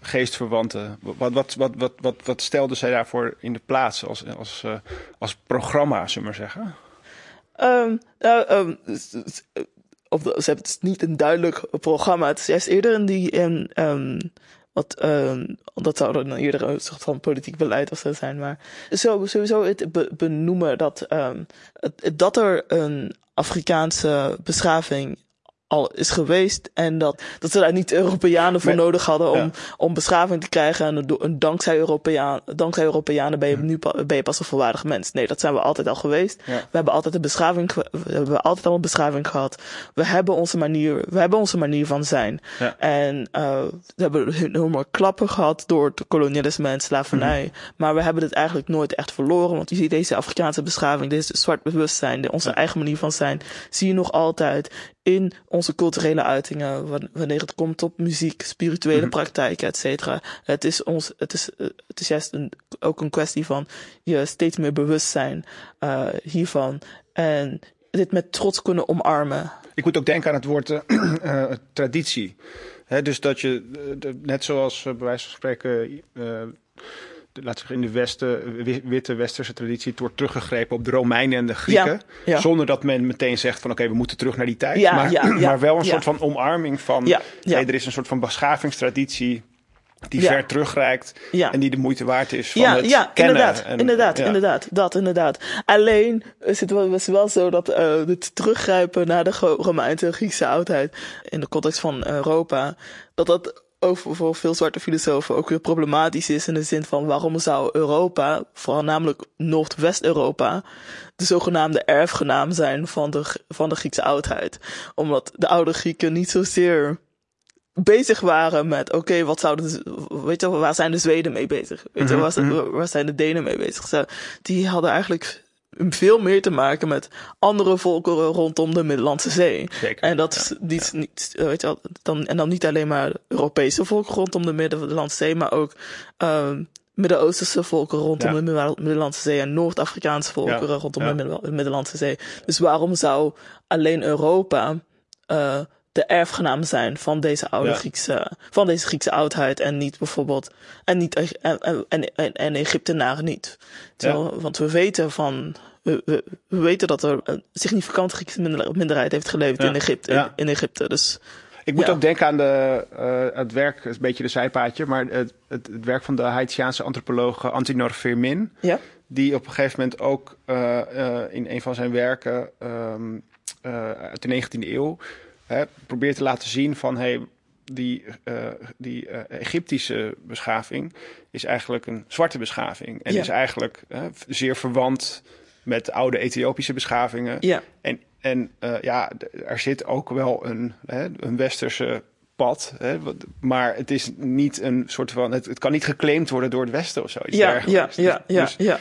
geestverwanten, wat, wat, wat, wat, wat, wat stelden zij daarvoor in de plaats als, als, uh, als programma, zullen we maar zeggen? Um, uh, um, of ze hebben het niet een duidelijk programma. Het is juist eerder in die. Um, um, wat, um, dat zou dan eerder een soort van politiek beleid of zo zijn. Maar zo, sowieso het benoemen dat, um, dat er een Afrikaanse beschaving al is geweest. En dat, dat ze daar niet Europeanen voor nodig hadden om, ja. om beschaving te krijgen. En, en dankzij, Europeaan, dankzij Europeanen ben je, nu, ben je pas een volwaardig mens. Nee, dat zijn we altijd al geweest. Ja. We hebben altijd een beschaving, we hebben altijd al een beschaving gehad. We hebben onze manier, we hebben onze manier van zijn. Ja. En uh, we hebben enorme klappen gehad door het kolonialisme en slavernij. Mm -hmm. Maar we hebben het eigenlijk nooit echt verloren. Want je ziet deze Afrikaanse beschaving, deze zwart bewustzijn, onze eigen manier van zijn, zie je nog altijd in onze culturele uitingen, wanneer het komt op muziek, spirituele mhm. praktijken, et cetera. Het is ons, het is, het is juist een, ook een kwestie van je steeds meer bewust zijn uh, hiervan en dit met trots kunnen omarmen. Ik moet ook denken aan het woord uh, traditie. He, dus dat je, net zoals bij wijze van spreken laat zeggen, in de Westen, witte westerse traditie, het wordt teruggegrepen op de Romeinen en de Grieken. Zonder dat men meteen zegt van oké, we moeten terug naar die tijd. maar, maar wel een soort van omarming van hey, er is een soort van beschavingstraditie die ver terugreikt en die de moeite waard is van ja, het ja, kennen. Inderdaad, en, inderdaad, inderdaad, dat inderdaad. Alleen is het wel, is wel zo dat uh, het teruggrijpen naar de Romeinse Griekse oudheid in de context van Europa, dat dat ook voor veel zwarte filosofen ook weer problematisch is in de zin van waarom zou Europa, vooral namelijk Noordwest-Europa, de zogenaamde erfgenaam zijn van de, van de Griekse oudheid. Omdat de oude Grieken niet zozeer bezig waren met, oké, wat zouden, weet je, waar zijn de Zweden mee bezig? Weet je, mhm, mhm. waar, zijn de Denen mee bezig? Die hadden eigenlijk veel meer te maken met andere volkeren rondom de Middellandse Zee. Zeker, en dat is niet, niet weet je wel, dan, en dan niet alleen maar Europese volken rondom de Middellandse Zee, maar ook uh, Midden-Oosterse volken rondom de Middellandse Zee en Noord-Afrikaanse volkeren rondom de Middellandse Zee. Dus waarom zou alleen Europa uh, de erfgenaam zijn van deze oude Griekse, van deze Griekse oudheid en niet bijvoorbeeld, en niet, en, en, en, en Egyptenaren niet. Terwijl, Want we weten van, we, we, we, weten dat er een significante Griekse minderheid heeft geleefd in, Egypte, in, Egypte. Dus, ik moet ook denken aan de, uh, het werk, een beetje de zijpaadje, maar het, het, het werk van de Haitiaanse antropoloog Antinor Firmin. Die op een gegeven moment ook uh, uh, in een van zijn werken um, uit de 19e eeuw hè, probeert te laten zien van hey, die, uh, die uh, Egyptische beschaving is eigenlijk een zwarte beschaving. En is eigenlijk uh, zeer verwant met oude Ethiopische beschavingen. Ja. En, en ja, er zit ook wel een, hè, een westerse pad. Hè, maar het is niet een soort van. Het, het kan niet geclaimd worden door het Westen of zo. Ja, ja, ja, ja, dus, ja.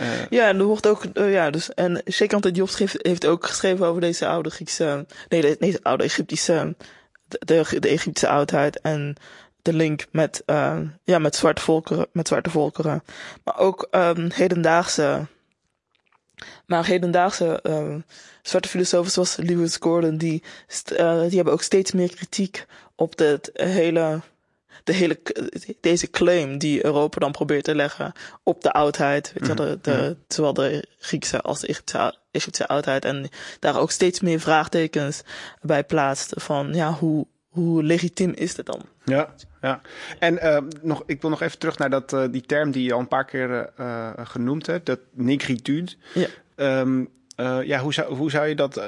Uh, ja, en er wordt ook, uh, ja, dus, en Sheikh Diop heeft ook geschreven over deze oude Griekse, nee, de, nee, de oude Egyptische, de, de, Egyptische oudheid en de link met, uh, ja, met zwarte volkeren, met zwarte volkeren. Maar ook um, hedendaagse, maar hedendaagse um, zwarte filosofen zoals Lewis Gordon, die, die hebben ook steeds meer kritiek op het hele de hele, deze claim die Europa dan probeert te leggen op de oudheid, weet je, de, de, mhm. zowel de Griekse als de Egyptische, Egyptische oudheid, en daar ook steeds meer vraagtekens bij plaatst van, ja, hoe, hoe legitiem is het dan? Ja, ja. En uh, nog, ik wil nog even terug naar dat, uh, die term die je al een paar keer uh, genoemd hebt, dat negritude. Ja. Um, uh, ja, hoe zou, hoe zou je dat uh,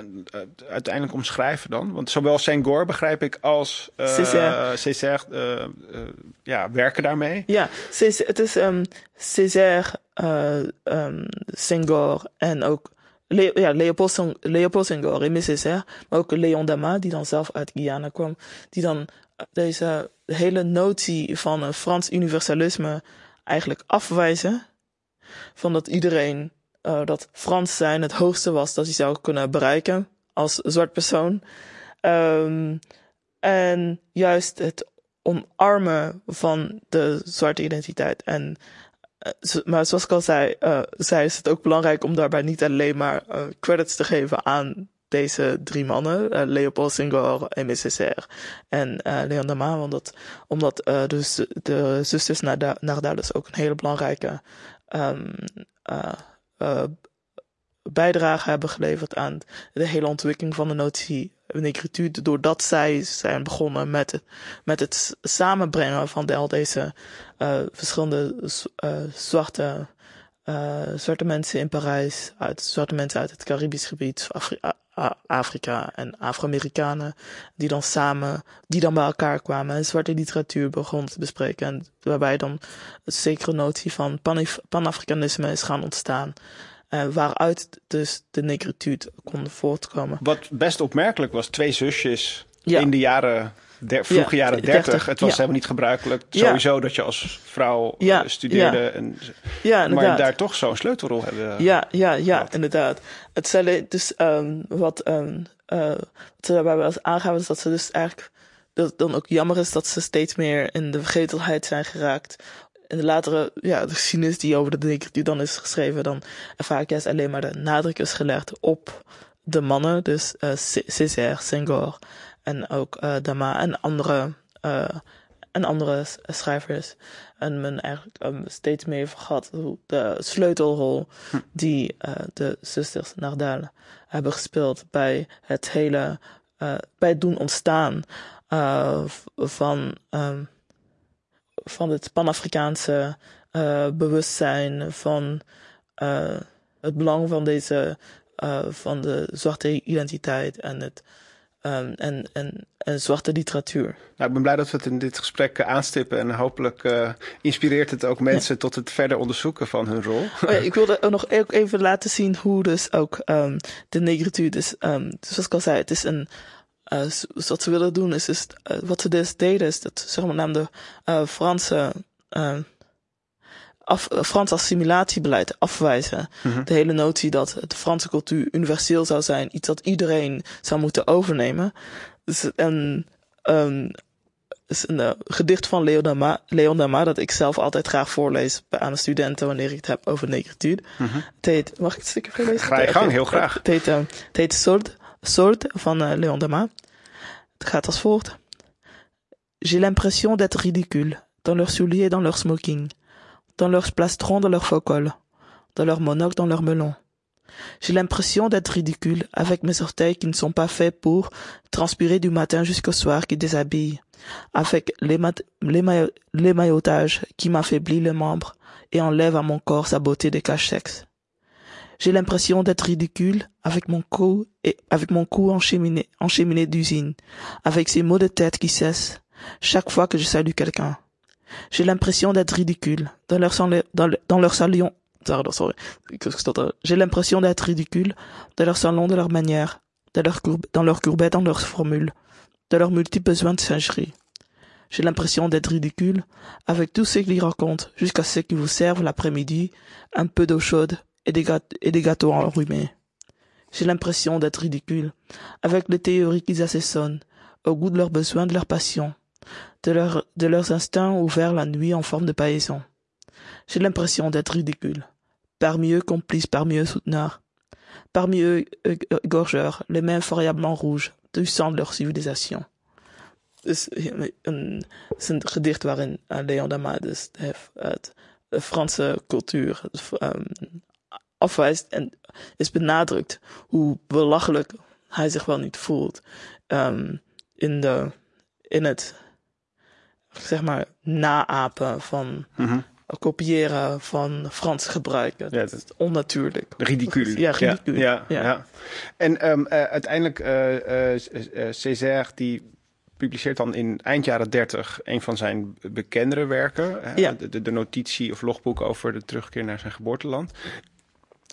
uiteindelijk omschrijven dan? Want zowel Senghor begrijp ik als uh, Césaire, ja, werken daarmee. Ja, het is um, Césaire, um, Senghor en ook Le ja, Leopold, Leopold Senghor en Césaire, maar ook Leon Dama, die dan zelf uit Guyana kwam, die dan deze hele notie van Frans universalisme eigenlijk afwijzen. Van dat iedereen uh, dat Frans zijn het hoogste was dat hij zou kunnen bereiken als zwart persoon. Um, en juist het omarmen van de zwarte identiteit. En, uh, maar zoals ik al zei, uh, zei, is het ook belangrijk om daarbij niet alleen maar credits te geven aan deze drie mannen, Leopold Senghor, Césaire en Leon de Maan, omdat, omdat dus de zusters daar dus ook een hele belangrijke um, uh, bijdrage hebben geleverd aan de hele ontwikkeling van de notie negritude, doordat zij zijn begonnen met het, met het samenbrengen van al deze uh, verschillende uh, zwarte, zwarte mensen in Parijs, uit, zwarte mensen uit het Caribisch gebied, Afri Afrika en Afro-Amerikanen, die dan samen, die dan bij elkaar kwamen en zwarte literatuur begonnen te bespreken. En waarbij dan een zekere notie van Pan-Afrikanisme is gaan ontstaan. Uh, waaruit dus de negritude kon voortkomen. Wat best opmerkelijk was, twee zusjes in de jaren der, vroege Ja, jaren 30. 30, Het was ja. helemaal niet gebruikelijk sowieso dat je als vrouw eh, Ja, studeerde. ja. En, Ja, maar daar toch zo'n sleutelrol hebben. Ja, ja, ja, gehad. inderdaad. Het dus ehm, wat, ehm, eh, wat ze daarbij wel eens aangaven, is dat ze dus eigenlijk, dat het dan ook jammer is dat ze steeds meer in de vergetelheid zijn geraakt. In de latere, ja, de geschiedenis die over de negritude dan is geschreven, dan vaak juist alleen maar de nadruk is gelegd op de mannen, dus eh C- Césaire, Senghor en ook eh Dama en andere, eh, en andere schrijvers. En men eigenlijk steeds meer vergat hoe de sleutelrol die eh, de zusters Nardal hebben gespeeld bij het hele, bij het doen ontstaan van, ehm, van het Pan-Afrikaanse bewustzijn, van het belang van deze, van de zwarte identiteit en het, ehm, en, en, en zwarte literatuur. Nou, ik ben blij dat we het in dit gesprek eh, aanstippen. En hopelijk eh, inspireert het ook mensen tot het verder onderzoeken van hun rol. Oh ja, ik wilde ook nog even laten zien hoe dus ook ehm, de negritude is. ehm, dus zoals ik al zei, het is een. eh, dus wat ze willen doen is, is eh, wat ze dus deden is dat zeg maar naam de eh, Franse af, eh, Frans assimilatierbeleid afwijzen. Mhm. De hele notie dat de Franse cultuur universeel zou zijn, iets dat iedereen zou moeten overnemen. Dus een, een, is een eh, gedicht van Leon Dama, Leon Dama dat ik zelf altijd graag voorlees bij- aan de studenten wanneer ik het heb over negritude. Mhm. Het heet, mag ik het stukje voorlezen? Ga je gang, heel graag. Het heet, eh, het heet van eh, Leon Dama. Het gaat als volgt. J'ai l'impression d'être ridicule, dans leurs souliers, dans leurs smoking, dans leurs plastrons, dans leurs faux cols, dans leurs monocle, dans leurs melons. J'ai l'impression d'être ridicule avec mes orteils qui ne sont pas faits pour transpirer du matin jusqu'au soir qui déshabillent, avec l'éma- l'éma- l'émaillotage qui m'affaiblit les membres et enlève à mon corps sa beauté de cache-sexe. J'ai l'impression d'être ridicule avec mon cou et avec mon cou d'usine, avec ces maux de tête qui cessent chaque fois que je salue quelqu'un. J'ai l'impression d'être ridicule dans leur, salon- dans, le- dans leur salon. J'ai l'impression d'être ridicule dans leur salon, de leur manière, dans leur courbe, dans leur courbette, dans leurs formules, de leurs multiples besoins de singerie. J'ai l'impression d'être ridicule avec tous ceux qui racontent jusqu'à ce qu'ils vous servent l'après-midi un peu d'eau chaude et des, gâte- et des gâteaux enrhumés. J'ai l'impression d'être ridicule avec les théories qu'ils assaisonnent au goût de leurs besoins, de leurs passions, de, leur, de leurs instincts ouverts la nuit en forme de païson. J'ai l'impression d'être ridicule. Parmi eux complices, parmi eux souteneurs. Parmi eux euh, euh, gorgeurs, les mains variablement rouges, du sang de leur civilisation. Dus is een gedicht waarin Leon Dama dus het, Franse cultuur afwijst en is benadrukt hoe belachelijk hij zich wel niet voelt um, in, de, in het zeg maar naapen van Mhm. kopiëren van Frans gebruiken. Ja, dat is onnatuurlijk. Ridicule. Ja, ridicule. Ja, ja. En ehm, eh, uiteindelijk, eh, Césaire, die publiceert dan in eind jaren 30 een van zijn bekendere werken. Hè? Ja. De, de, de notitie of logboek over de terugkeer naar zijn geboorteland.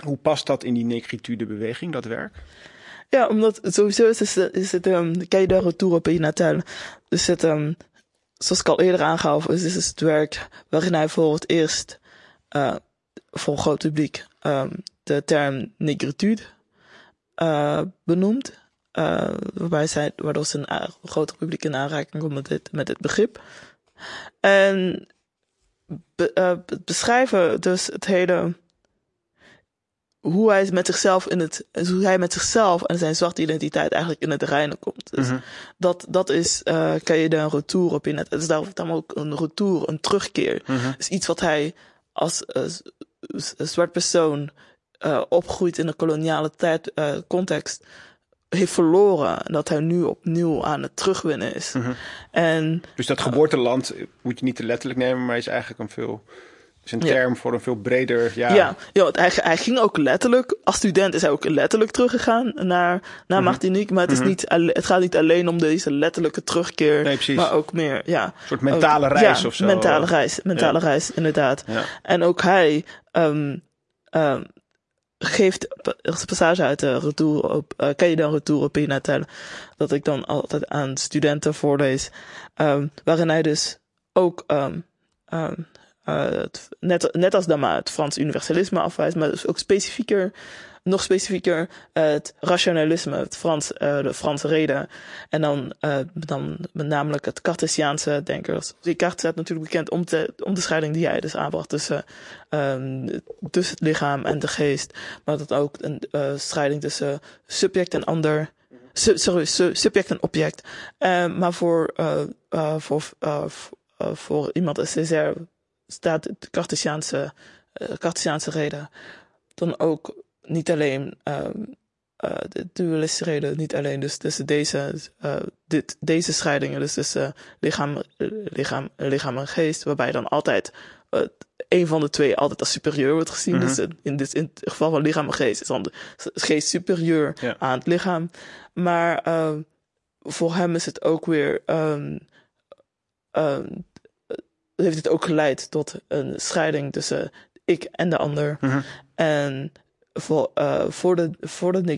Hoe past dat in die negritude-beweging, dat werk? Ja, omdat sowieso is het, is het um, de retour op natal. Dus het, um, zoals ik al eerder aangaf, is, is het werk waarin hij voor het eerst uh, voor een groot publiek um, de term negritude uh, benoemt. Uh, waarbij zij, waardoor ze een groter publiek in aanraking komt met dit, met dit begrip. En be, beschrijven dus het hele hoe hij met zichzelf in het, hoe hij met zichzelf en zijn zwarte identiteit eigenlijk in het reinen komt. Dus Mhm. dat, dat is, uh, kan je daar een retour op in het. Is daarom ook een retour, een terugkeer. Is iets wat hij als uh, zwart persoon uh, opgroeit in een koloniale tijd, context heeft verloren. En dat hij nu opnieuw aan het terugwinnen is. Mhm. En, Dus dat geboorteland moet je niet te letterlijk nemen, maar is eigenlijk een veel is een Ja. term voor een veel breder. Ja, ja, ja want hij, hij ging ook letterlijk, als student is hij ook letterlijk teruggegaan naar, naar Martinique. Maar het, is Mhm. niet, het gaat niet alleen om deze letterlijke terugkeer. Nee, precies. Maar ook meer, ja. een soort mentale ook- reis ja, of zo. mentale reis, mentale reis, inderdaad. En ook hij, um, um, geeft een passage uit de retour op, uh, ken je dan retour op Natal, dat ik dan altijd aan studenten voorlees, um, waarin hij dus ook um, um, net, net als Dama het Frans universalisme afwijst, maar dus ook specifieker nog specifieker het rationalisme, het Frans, uh, de Franse reden. En dan, uh, dan met namelijk het Cartesiaanse denkers. Descartes staat natuurlijk bekend om, om de scheiding die hij dus aanbracht tussen, um, tussen het lichaam en de geest. Maar dat ook een uh, scheiding tussen subject en ander. Subject en object. Maar voor, voor, voor iemand als Césaire staat de Cartesiaanse, uh, Cartesiaanse reden dan ook niet alleen um, uh, de dualistische reden, niet alleen dus tussen deze, uh, dit, deze scheidingen, dus tussen lichaam, lichaam, lichaam en geest, waarbij dan altijd een van de twee altijd als superieur wordt gezien. Mm -hmm. Dus in, dit, in het geval van lichaam en geest is dan de geest superieur aan het lichaam. Maar uh, voor hem is het ook weer, um, um, heeft het ook geleid tot een scheiding tussen ik en de ander. Mm -hmm. En voor, uh, voor de, voor de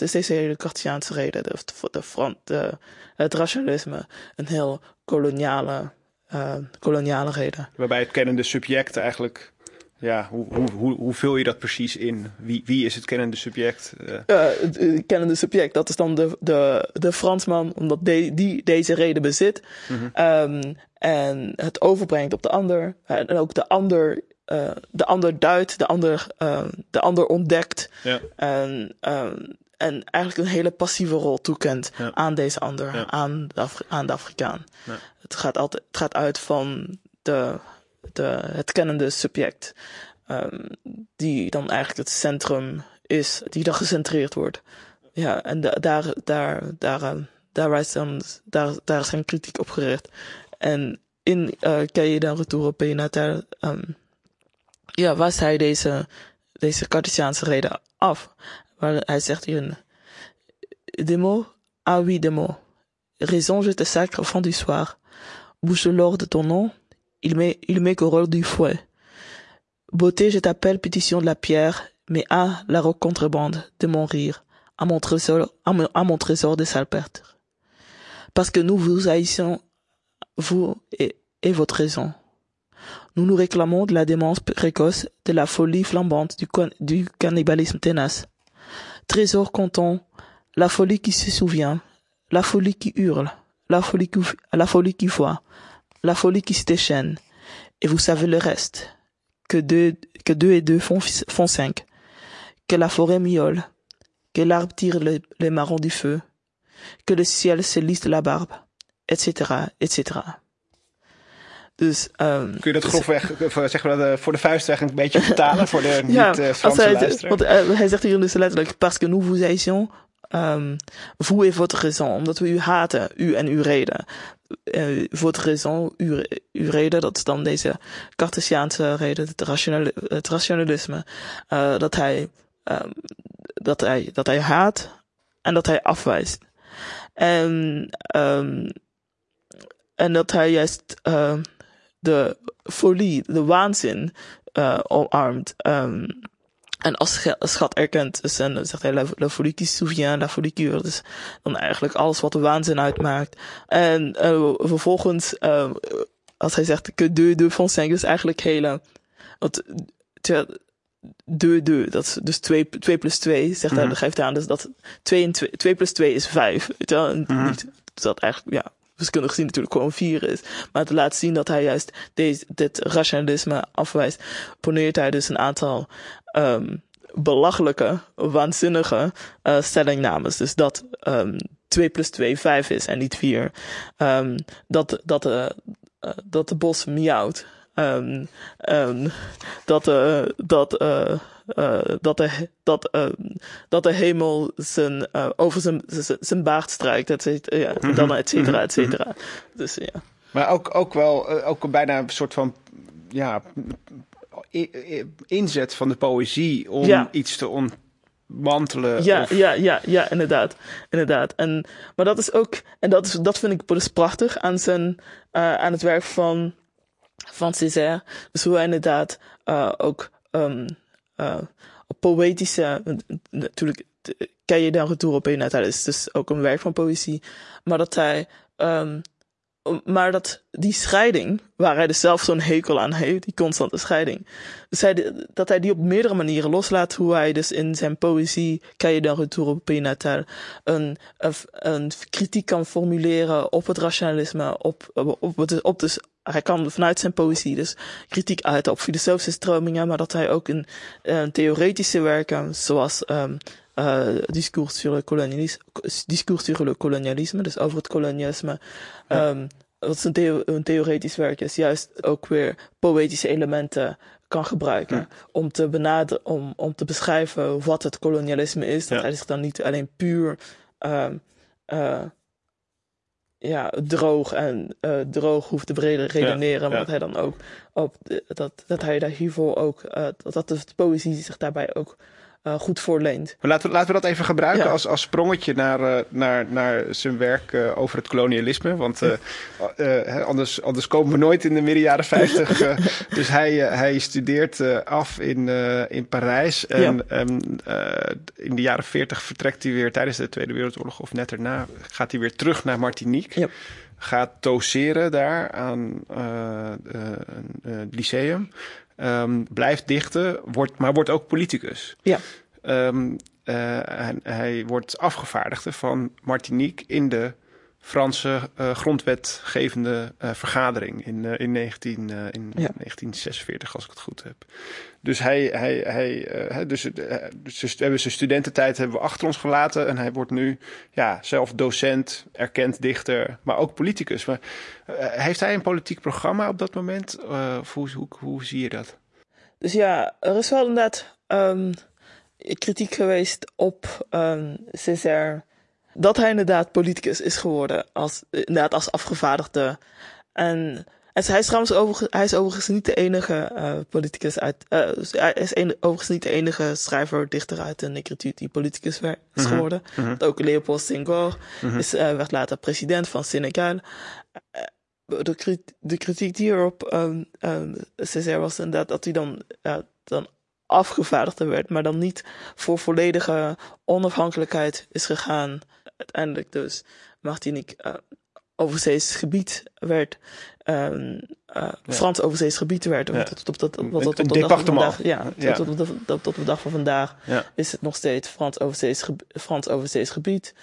is deze hele Cartesiaanse reden, de, de, de, de, het rationalisme, een heel koloniale, uh, koloniale reden. Waarbij het kennende subject eigenlijk, ja, hoe, hoe, hoe, hoe vul je dat precies in? Wie, wie is het kennende subject? Uh. het kennende subject, dat is dan de, de, de Fransman, omdat de, die deze reden bezit. Mm -hmm. um, en het overbrengt op de ander. En ook de ander uh, de ander duidt, de ander, uh, de ander ontdekt. Ja. En, uh, en eigenlijk een hele passieve rol toekent ja. aan deze ander, ja. aan, de aan de Afrikaan. Het, gaat altijd, het gaat uit van de, de, het kennende subject, um, die dan eigenlijk het centrum is, die dan gecentreerd wordt. Ja, en da, daar, daar, daar, uh, daar, is dan, daar, daar is zijn kritiek op gericht. En in uh, Cahiers d'un retour pays natal um, ja, was hij deze, deze Cartesiaanse reden af? Hij zegt mots, ah oui, des mots. Raison, je te sacre au fond du soir. Bouche l'or de ton nom, il met, il met qu'au rôle du fouet. Beauté, je t'appelle pétition de la pierre, mais ah, la roque contrebande de mon rire, à mon trésor, à mon, à mon trésor de salpêtre. Parce que nous vous haïssons, vous et, et votre raison. Nous nous réclamons de la démence précoce, de la folie flambante, du, du cannibalisme ténace. Trésor comptant, la folie qui se souvient, la folie qui hurle, la folie qui, la folie qui voit, la folie qui se déchaîne. Et vous savez le reste. Que deux, que deux et deux font, font cinq. Que la forêt miaule. Que l'arbre tire les, les marrons du feu. Que le ciel se lisse la barbe. Etc., etc. Dus, um, Kun je dat grofweg, voor, zeg maar, voor de vuistweg een beetje vertalen voor de ja, niet uh, Franse hij, luisteraar? Want uh, hij zegt hier dus letterlijk, parce que nous vous um, vous et votre raison. Omdat we u haten, u en uw reden. Uh, votre raison, uw, uw reden, dat is dan deze Cartesiaanse reden, het, rationale, het rationalisme. Uh, dat hij, um, dat hij, dat hij haat en dat hij afwijst. En, um, en dat hij juist, uh, de folie, de waanzin uh, omarmt. Um, en als schat erkent, dus dan zegt hij la, la folie qui souvient, la folie qui dus dan eigenlijk alles wat de waanzin uitmaakt. En uh, vervolgens, uh, als hij zegt que deux, deux font cinq, dus eigenlijk hele, want, deux, deux, dat is dus 2 plus 2, zegt hij, mm -hmm. geeft hij aan, dus dat 2 plus 2 is 5. Weet je wel? Mm -hmm. Dat eigenlijk, ja, wiskundig gezien natuurlijk gewoon vier is. Maar te laten zien dat hij juist deze, dit rationalisme afwijst, poneert hij dus een aantal um, belachelijke, waanzinnige uh, stellingnames. Dus dat um, 2 plus 2 5 is en niet 4. Um, dat, dat, uh, uh, dat de bos miauwt. Dat, dat, uh, uh, dat, de, dat, uh, dat de hemel zijn, uh, over zijn, zijn baard strijkt, et cetera, ja, dan et cetera, et cetera. Dus ja. Maar ook, ook wel, ook bijna een soort van, ja, inzet van de poëzie om ja. iets te ontmantelen. Ja, of... ja, ja, ja, inderdaad. inderdaad. En, maar dat is ook, en dat, is, dat vind ik dus prachtig aan, zijn, uh, aan het werk van, van Césaire. Dus hoe hij inderdaad uh, ook um, uh, poëtische, natuurlijk ken je dan retour op een dat is dus ook een werk van poëzie, maar dat hij um, maar dat die scheiding, waar hij dus zelf zo'n hekel aan heeft, die constante scheiding, dus dat hij die op meerdere manieren loslaat, hoe hij dus in zijn poëzie, kan je dan retour op Natal, een, een, een kritiek kan formuleren op het rationalisme, op, op, op, op dus hij kan vanuit zijn poëzie dus kritiek uiten op filosofische stromingen, maar dat hij ook in uh, theoretische werken, zoals um, uh, discours, sur le colonialisme, discours sur le colonialisme, dus over het kolonialisme. Ja. Um, wat een, theo een theoretisch werk is, juist ook weer poëtische elementen kan gebruiken ja. om te benaderen, om, om te beschrijven wat het kolonialisme is. Dat ja. hij zich dan niet alleen puur um, uh, ja, droog en uh, droog hoeft te breder redeneren, ja, maar dat hij dan ook op dat, dat hij daar hiervoor ook uh, dat, dat de poëzie zich daarbij ook uh, goed voorleent. Maar laten, we, laten we dat even gebruiken ja. als, als sprongetje naar, uh, naar, naar zijn werk uh, over het kolonialisme. Want anders, anders komen we nooit in de midden jaren 50. dus hij, hij studeert af in, in Parijs. En ja. um, in de jaren 40 vertrekt hij weer tijdens de Tweede Wereldoorlog of net erna. Gaat hij weer terug naar Martinique. Ja. Gaat doseren daar aan een lyceum. Um, blijft dichten, wordt, maar wordt ook politicus. Ja. Um, uh, hij, hij, wordt afgevaardigde van Martinique in de Franse uh, grondwetgevende uh, vergadering in, in, 19, in ja. 1946, als ik het goed heb. Dus hij, hij, hij dus, dus we hebben zijn studententijd hebben we achter ons gelaten en hij wordt nu ja, zelf docent, erkend dichter, maar ook politicus. Maar, heeft hij een politiek programma op dat moment? hoe, hoe, hoe zie je dat? Dus ja, er is wel inderdaad um, kritiek geweest op um, Césaire. Dat hij inderdaad politicus is geworden. Als, inderdaad als afgevaardigde. En, hij is trouwens over, hij is overigens niet de enige uh, politicus uit. Uh, hij is een, overigens niet de enige schrijver, dichter uit de negritude die politicus is mm -hmm. geworden. Mm -hmm. Ook Leopold Senghor mm -hmm. is, uh, werd later president van Senegal de, kritiek, de kritiek die er op um, um, Césaire was inderdaad dat hij dan, dan afgevaardigde werd, maar dan niet voor volledige onafhankelijkheid is gegaan. Uiteindelijk dus Martinique uh, overzees gebied werd, um, uh. Frans overzees gebied werd. Ja. Tot, tot, tot, tot, tot, tot, de dag van vandaag, ja, ja. Tot, tot, tot, tot, de dag van vandaag ja. is het nog steeds Frans overzees, gebied, Frans overzees gebied.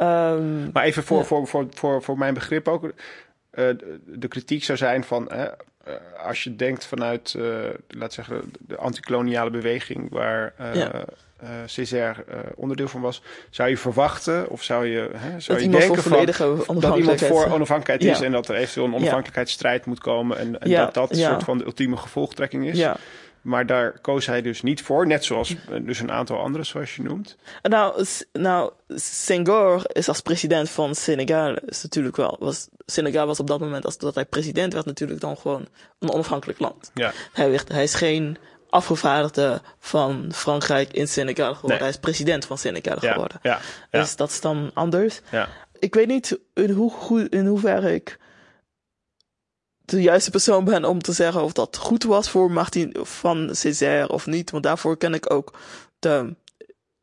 Um, maar even voor, voor, voor, voor, voor mijn begrip ook. Uh, de kritiek zou zijn van uh, als je denkt vanuit, uh, laat zeggen, de antikoloniale beweging waar ja. Césaire onderdeel van was, zou je verwachten of zou je, hè, zou dat je denken van, dat iemand voor onafhankelijkheid is en dat er eventueel een onafhankelijkheidsstrijd moet komen en, en dat dat een soort van de ultieme gevolgtrekking is? Maar daar koos hij dus niet voor, net zoals dus een aantal anderen, zoals je noemt. Nou, nou Senghor is als president van Senegal is natuurlijk wel. Was, Senegal was op dat moment, als dat hij president werd, natuurlijk dan gewoon een onafhankelijk land. Ja. Hij, werd, hij is geen afgevaardigde van Frankrijk in Senegal geworden. Nee. Hij is president van Senegal ja. geworden. Ja. Ja. Dus dat is dan anders. Ja. Ik weet niet in, hoe, in hoeverre ik de juiste persoon ben om te zeggen of dat goed was voor Martin van Césaire of niet. Want daarvoor ken ik ook de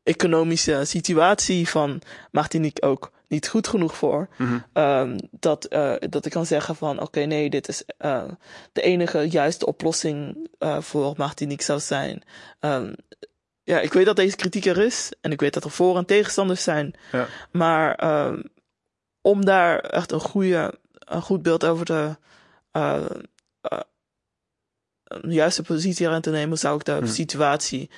economische situatie van Martinique ook niet goed genoeg voor. Mm -hmm. um, dat, uh, dat ik kan zeggen van oké, okay, nee, dit is uh, de enige juiste oplossing uh, voor Martinique zou zijn. Um, ja, ik weet dat deze kritiek er is en ik weet dat er voor- en tegenstanders zijn. Ja. Maar um, om daar echt een, goede, een goed beeld over te een juiste positie aan te nemen, zou ik de hmm. situatie,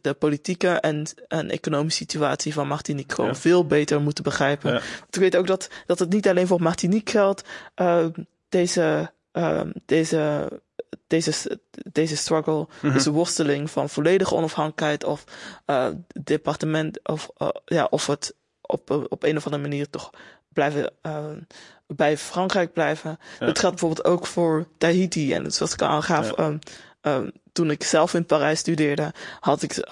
de politieke en, en economische situatie van Martinique gewoon ja. veel beter moeten begrijpen. Ja. Want ik weet ook dat, dat het niet alleen voor Martinique geldt, uh, deze, deze, deze, deze struggle, mm -hmm. deze worsteling van volledige onafhankelijkheid of departement, of, ja, of het op, op een of andere manier toch blijven bij Frankrijk blijven. Ja. Dat geldt bijvoorbeeld ook voor Tahiti. En zoals ik al aangaf, ja. um, um, toen ik zelf in Parijs studeerde, had ik,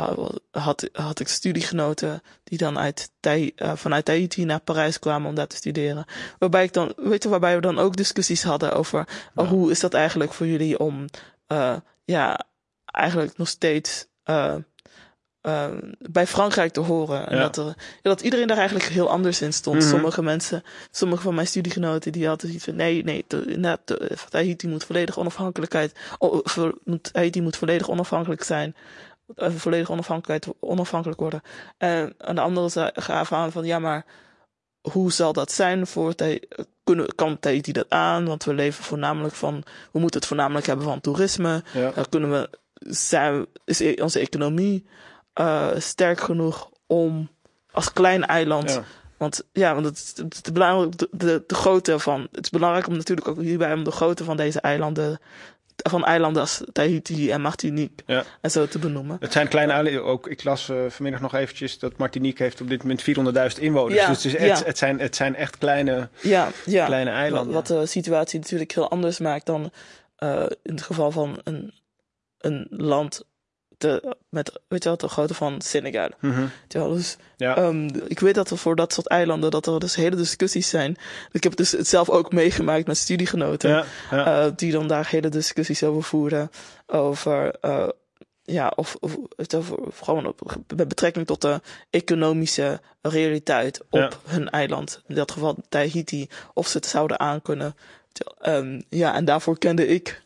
had, had ik studiegenoten die dan uit, uh, vanuit Tahiti naar Parijs kwamen om daar te studeren. Waarbij ik dan, weet je, waarbij we dan ook discussies hadden over ja. uh, hoe is dat eigenlijk voor jullie om, uh, ja, eigenlijk nog steeds, uh, bij Frankrijk te horen. En Ja. dat, er, ja, dat iedereen daar eigenlijk heel anders in stond. Mhm. Sommige mensen, sommige van mijn studiegenoten, die hadden iets van, nee, nee, de, Tahiti moet volledig onafhankelijkheid, o, vo- moet, moet volledig onafhankelijk zijn. eh, volledig onafhankelijkheid, onafhankelijk worden. En aan de andere gaven aan van, ja, maar hoe zal dat zijn voor Tahiti? Kunnen, kan Tahiti dat aan? Want we leven voornamelijk van, we moeten het voornamelijk hebben van toerisme. Ja. Dan kunnen we, zijn, is e- onze economie eh, sterk genoeg om als klein eiland. Ja. Want ja, want het, is- het, belangrijk, de, de, de grootte van. Het is belangrijk om natuurlijk ook hierbij om de grootte van deze eilanden. Van eilanden als Tahiti en Martinique Ja. en zo te benoemen. Het zijn kleine eilanden. Ook, ik las eh, vanmiddag nog eventjes dat Martinique heeft op dit moment 400.000 inwoners. Ja, dus het, is het, het, zijn, het zijn echt kleine, kleine eilanden. Wat de situatie natuurlijk heel anders maakt dan eh, in het geval van een, een land te, met, weet je wel, de grootte van Senegal. Wel, dus Ja. Ehm, ik weet dat er voor dat soort eilanden dat er dus hele discussies zijn. Ik heb dus het zelf ook meegemaakt met studiegenoten. ja, ja. eh, die dan daar hele discussies over voeren. Over, eh, ja, of, of het over, gewoon op, met betrekking tot de economische realiteit op Ja. hun eiland. In dat geval Tahiti, of ze het zouden aankunnen. Ehm ja, en daarvoor kende ik,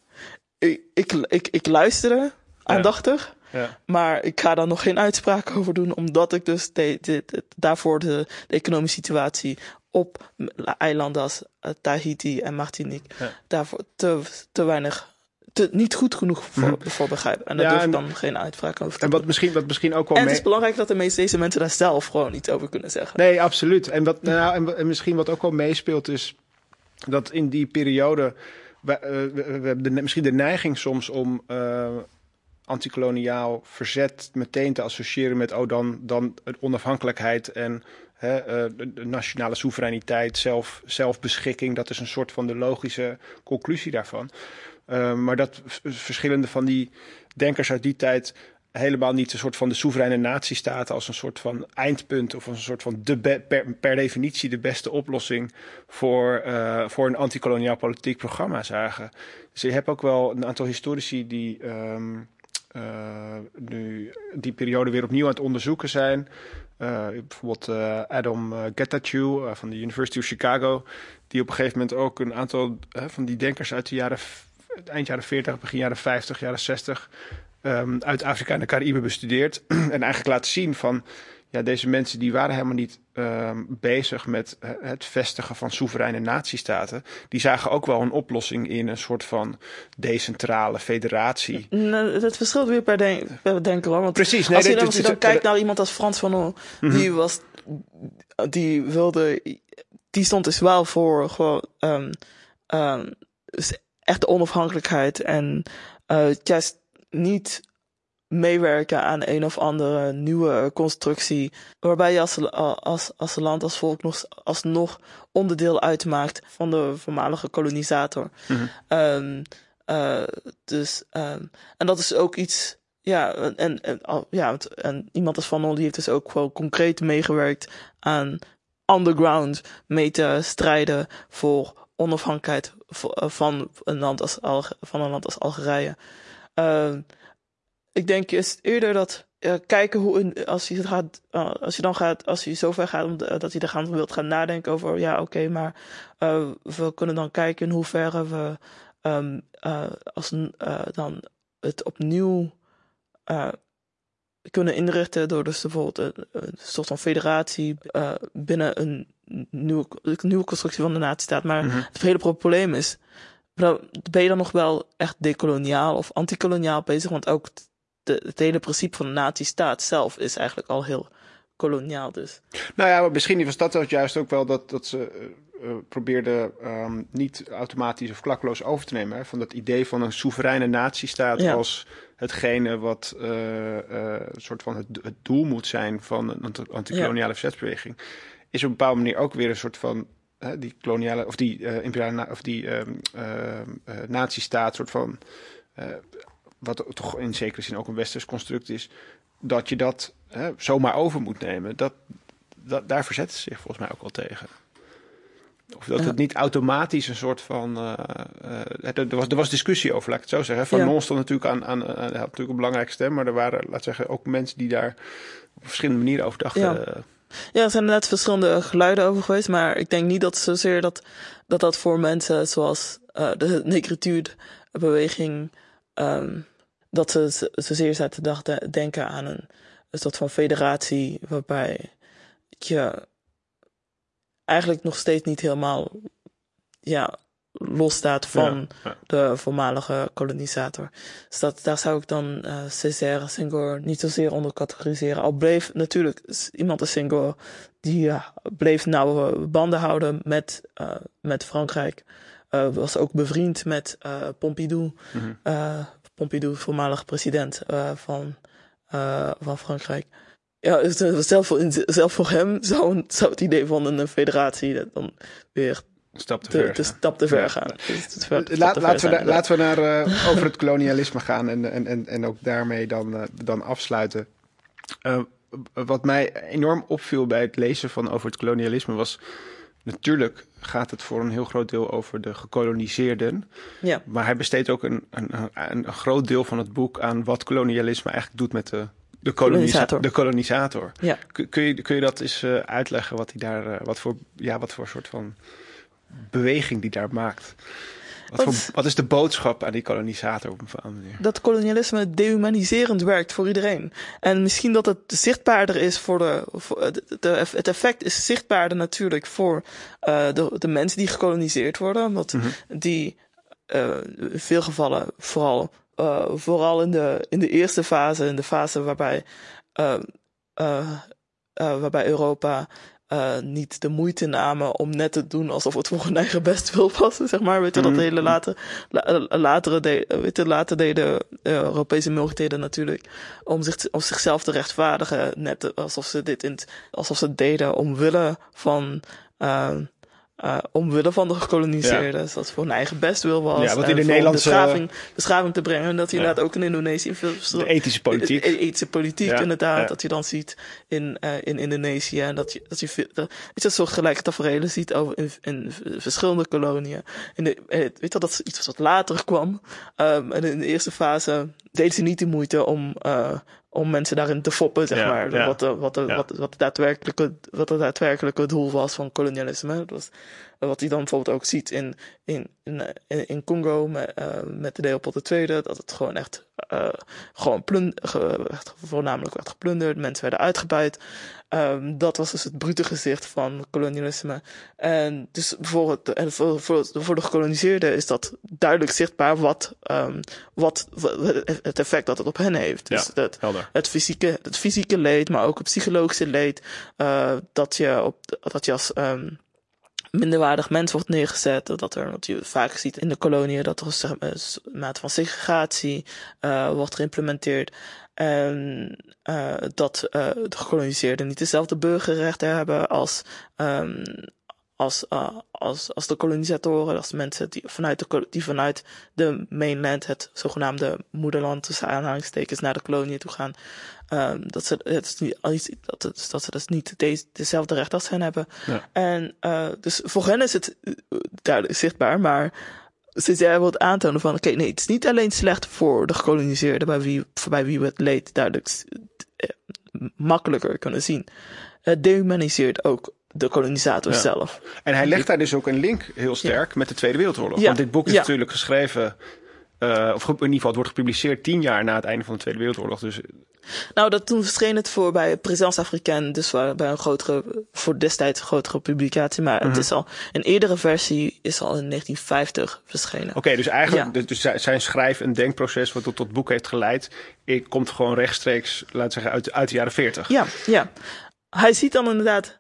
ik, ik, ik, ik luisterde aandachtig. Ja. Maar ik ga daar nog geen uitspraak over doen, omdat ik dus de, de, de- daarvoor de, de economische situatie op eilanden als eh, Tahiti en Martinique Ja. daarvoor te, te weinig, te, niet goed genoeg voor, Mhm. voor begrijp. En daar Ja, durf ik dan geen uitspraak over te En doen. wat misschien, wat misschien ook wel En het is belangrijk dat de meeste deze mensen daar zelf gewoon iets over kunnen zeggen. Nee, absoluut. En, wat, nou, en, en misschien wat ook wel meespeelt is dat in die periode... We, eh, we, we hebben de, misschien de neiging soms om eh antikoloniaal verzet meteen te associëren met... oh, dan, dan onafhankelijkheid en hè, eh, de, nationale soevereiniteit, zelf, zelfbeschikking. Dat is een soort van de logische conclusie daarvan. Eh, maar dat verschillende van die denkers uit die tijd helemaal niet een soort van de soevereine natiestaat als een soort van eindpunt of als een soort van de per, per definitie de beste oplossing voor, eh, voor een antikoloniaal politiek programma zagen. Dus je hebt ook wel een aantal historici die ehm, eh, nu die periode weer opnieuw aan het onderzoeken zijn. Eh, bijvoorbeeld eh, Adam eh, Getachew eh, van de University of Chicago, die op een gegeven moment ook een aantal eh, van die denkers uit de jaren eind jaren 40, begin jaren 50, jaren 60 ehm, uit Afrika en de Cariben bestudeerd. en eigenlijk laten zien van ja, deze mensen die waren helemaal niet ehm, bezig met eh, het vestigen van soevereine natiestaten. Die zagen ook wel een oplossing in een soort van decentrale federatie. Nou, dat verschilt weer per, den per denken. Want Precies, nee, als je dan, als je dit- dan dit- kijkt naar iemand als Frans Fanon, Mhm. die was, die wilde, die stond dus wel voor gewoon, dus echt de onafhankelijkheid en eh, juist niet meewerken aan een of andere nieuwe constructie, waarbij je als, als, als land, als volk nog, alsnog onderdeel uitmaakt van de voormalige kolonisator. Mhm. Ehm, eh, dus, ehm, en dat is ook iets, ja, en, en, al- ja, en iemand als Van Nol, die heeft dus ook gewoon concreet meegewerkt aan underground mee te strijden voor onafhankelijkheid van een land als, Alge- van een land als Algerije. Ehm, ik denk is eerder dat eh, kijken hoe in, als je het gaat, eh, als je dan gaat, als je zover gaat om de- dat je er gaan wilt gaan nadenken over, ja, oké, maar eh, we kunnen dan kijken in hoeverre we eh, als een, eh, dan het opnieuw eh, kunnen inrichten door dus bijvoorbeeld een, een soort van federatie eh, binnen een nieuwe, een nieuwe constructie van de natiestaat. Maar Mhm. het hele probleem is, ben je dan nog wel echt decoloniaal of antikoloniaal bezig? Want ook de, het hele principe van de natiestaat zelf is eigenlijk al heel koloniaal dus. Nou ja, maar misschien was dat juist ook wel dat, dat ze eh, probeerden ehm, niet automatisch of klakloos over te nemen. Hè, van dat idee van een soevereine natiestaat Ja. als hetgene wat een soort van het, het doel moet zijn van een anti- antikoloniale verzetsbeweging. Is op een bepaalde manier ook weer een soort van hè, die koloniale of die imperiale of die eh, natiestaat, soort van wat toch in zekere zin ook een westers construct is, dat je dat hè, zomaar over moet nemen. Dat, dat, daar verzetten ze zich volgens mij ook wel tegen. Of dat het niet automatisch een soort van. Uh, uh, er, was, er was discussie over, laat ik het zo zeggen. Van ja. stond natuurlijk aan, aan, aan had natuurlijk een belangrijke stem, maar er waren, laat ik zeggen, ook mensen die daar op verschillende manieren over dachten. Ja. Ja, er zijn net verschillende geluiden over geweest, maar ik denk niet dat zozeer dat dat, dat voor mensen zoals uh, de negritude-beweging, um, dat ze zozeer zaten dachten, denken aan een, een soort van federatie waarbij je eigenlijk nog steeds niet helemaal ja, losstaat van ja, ja. de voormalige kolonisator. Dus dat, daar zou ik dan uh, Césaire Senghor niet zozeer onder categoriseren. Al bleef natuurlijk iemand als Senghor die uh, bleef nauwe banden houden met, uh, met Frankrijk. Was ook bevriend met Pompidou. Mm -hmm. Pompidou, voormalig president van, van Frankrijk. Ja, zelf voor, zelf voor hem zou, zou het idee van een federatie dan weer stap te, ver, de stap te ver gaan. Dus Laat, laten, we, laten we naar uh, over het kolonialisme gaan en, en, en, en ook daarmee dan, uh, dan afsluiten. Uh, wat mij enorm opviel bij het lezen van over het kolonialisme was. Natuurlijk gaat het voor een heel groot deel over de gekoloniseerden. Ja. Maar hij besteedt ook een, een, een, een groot deel van het boek aan wat kolonialisme eigenlijk doet met de, de, kolonisator. De kolonisator. Ja. Kun, je, kun je dat eens uitleggen wat hij daar, wat voor, ja, wat voor soort van beweging die daar maakt. Wat, wat, voor, wat, is de boodschap aan die kolonisator op een bepaalde manier? Dat kolonialisme dehumaniserend werkt voor iedereen. En misschien dat het zichtbaarder is voor de. Voor de, het effect is zichtbaarder natuurlijk voor uh, de, de mensen die gekoloniseerd worden. Omdat mm -hmm. die uh, in veel gevallen vooral. Uh, vooral in de, in de eerste fase, in de fase waarbij, waarbij Europa uh, niet de moeite namen om net te doen alsof het voor hun eigen best wil passen, zeg maar. Weet je, dat mhm. hele later, la, latere, de, weet je, later deden uh, Europese mogelijkheden natuurlijk om, zich, om zichzelf te rechtvaardigen, net alsof ze dit in, alsof ze deden omwille van, uh, uh, omwille van de gekoloniseerden. Ja. Dus dat het voor hun eigen bestwil was. Ja, wat in de Nederlandse... Beschaving, beschaving te brengen. En dat je ja. inderdaad ook in Indonesië... Veel, de ethische politiek. De, ethische politiek, ja. inderdaad. Dat je dan ziet in, uh, in Indonesië. En dat je, dat je, dat, je dat soort gelijke tafereelen ziet over in, in verschillende koloniën. In de, weet je dat iets wat later kwam. Um, en in de eerste fase deed ze niet de moeite om... Uh, om mensen daarin te foppen, zeg ja, maar. Ja, wat, de, wat, de, ja. wat, wat, daadwerkelijke, wat het daadwerkelijke doel was van kolonialisme. Dat was, wat hij dan bijvoorbeeld ook ziet in, in, in, in Congo met, uh, met de Leopold II, dat het gewoon echt, uh, gewoon plund, ge, voornamelijk werd geplunderd, mensen werden uitgebuit. Um, dat was dus het brute gezicht van kolonialisme. En dus voor, het, en voor, voor, voor de gekoloniseerden is dat duidelijk zichtbaar wat, um, wat, het effect dat het op hen heeft. Dus ja, het, fysieke, het fysieke leed, maar ook het psychologische leed, uh, dat je op, dat je als, um, minderwaardig mens wordt neergezet. Dat er, wat je vaak ziet in de koloniën, dat er een mate van segregatie uh, wordt geïmplementeerd. En uh, dat de gekoloniseerden niet dezelfde burgerrechten hebben als, um, als, uh, als, als de kolonisatoren, als mensen die vanuit de, die vanuit de mainland, het zogenaamde moederland, tussen aanhalingstekens, naar de koloniën toe gaan. Um, dat ze het is niet dat, het, dat ze dus niet deze, dezelfde recht als hen hebben. Ja. En uh, dus voor hen is het duidelijk zichtbaar, maar ze jij wilt aantonen van, oké, okay, nee, het is niet alleen slecht voor de gekoloniseerden, bij wie, bij wie we het leed duidelijk makkelijker kunnen zien. Het dehumaniseert ook de kolonisator ja. zelf. En hij legt daar dus ook een link heel sterk ja. met de Tweede Wereldoorlog. Ja. Want dit boek is natuurlijk geschreven, uh, of in ieder geval het wordt gepubliceerd tien jaar na het einde van de Tweede Wereldoorlog. Dus nou, dat toen verscheen het voor bij Présence Africaine, dus bij een grotere, voor destijds een grotere publicatie. Maar Mhm. het is al, een eerdere versie is al in 1950 verschenen. Oké, okay, dus eigenlijk, ja. dus zijn schrijf- en denkproces wat tot het boek heeft geleid, komt gewoon rechtstreeks, laat zeggen, uit, uit de jaren 40. Ja, ja. Hij ziet dan inderdaad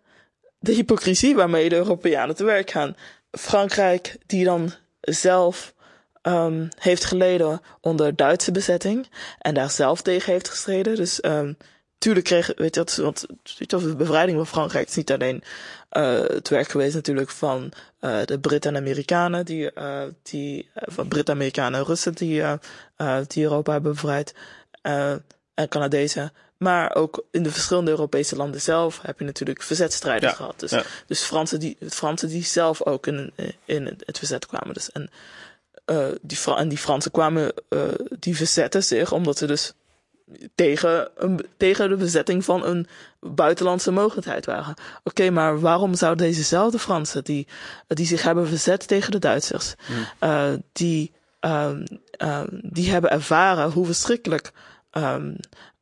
de hypocrisie waarmee de Europeanen te werk gaan. Frankrijk, die dan zelf um, heeft geleden onder Duitse bezetting en daar zelf tegen heeft gestreden. Dus um, tuurlijk kreeg, weet je dat, want weet je, de bevrijding van Frankrijk is niet alleen uh, het werk geweest natuurlijk van uh, de Britten en Amerikanen, die, uh, die van Britten, Amerikanen en Russen die, die Europa hebben bevrijd, en Canadezen. maar ook in de verschillende Europese landen zelf heb je natuurlijk verzetstrijders Ja, gehad. Dus, ja. dus Fransen die, Fransen die zelf ook in, in het verzet kwamen. Dus en, eh, die, en die Fransen kwamen, eh, die verzetten zich omdat ze dus tegen, een, tegen de bezetting van een buitenlandse mogelijkheid waren. Oké, maar waarom zouden dezezelfde Fransen die, die zich hebben verzet tegen de Duitsers, eh, die, die hebben ervaren hoe verschrikkelijk ehm,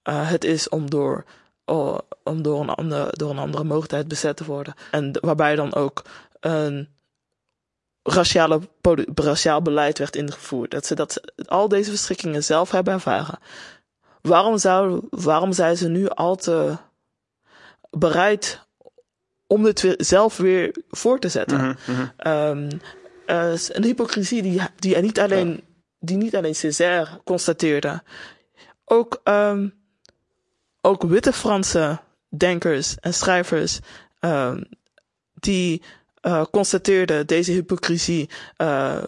eh, het is om door, oh, om door, een andere, door een andere mogelijkheid bezet te worden. En waarbij dan ook een raciale, raciaal beleid werd ingevoerd. Dat ze dat, al deze verschrikkingen zelf hebben ervaren. Waarom, zou, waarom zijn ze nu al te bereid om dit weer, zelf weer voor te zetten? Mhm, mhm. Ehm, eh, een hypocrisie die, die, niet alleen, die niet alleen Césaire constateerde. Ook, ehm, ook witte Franse denkers en schrijvers ehm, die eh, constateerden deze hypocrisie eh,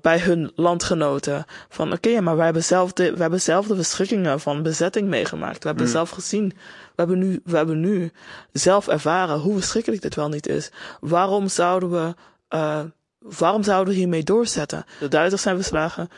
bij hun landgenoten. Van oké, ja, maar wij hebben, zelf de, we hebben zelf de verschrikkingen van bezetting meegemaakt. We hebben Mm. zelf gezien. We hebben, nu, we hebben nu zelf ervaren hoe verschrikkelijk dit wel niet is. Waarom zouden we, waarom zouden we hiermee doorzetten? De Duitsers zijn verslagen.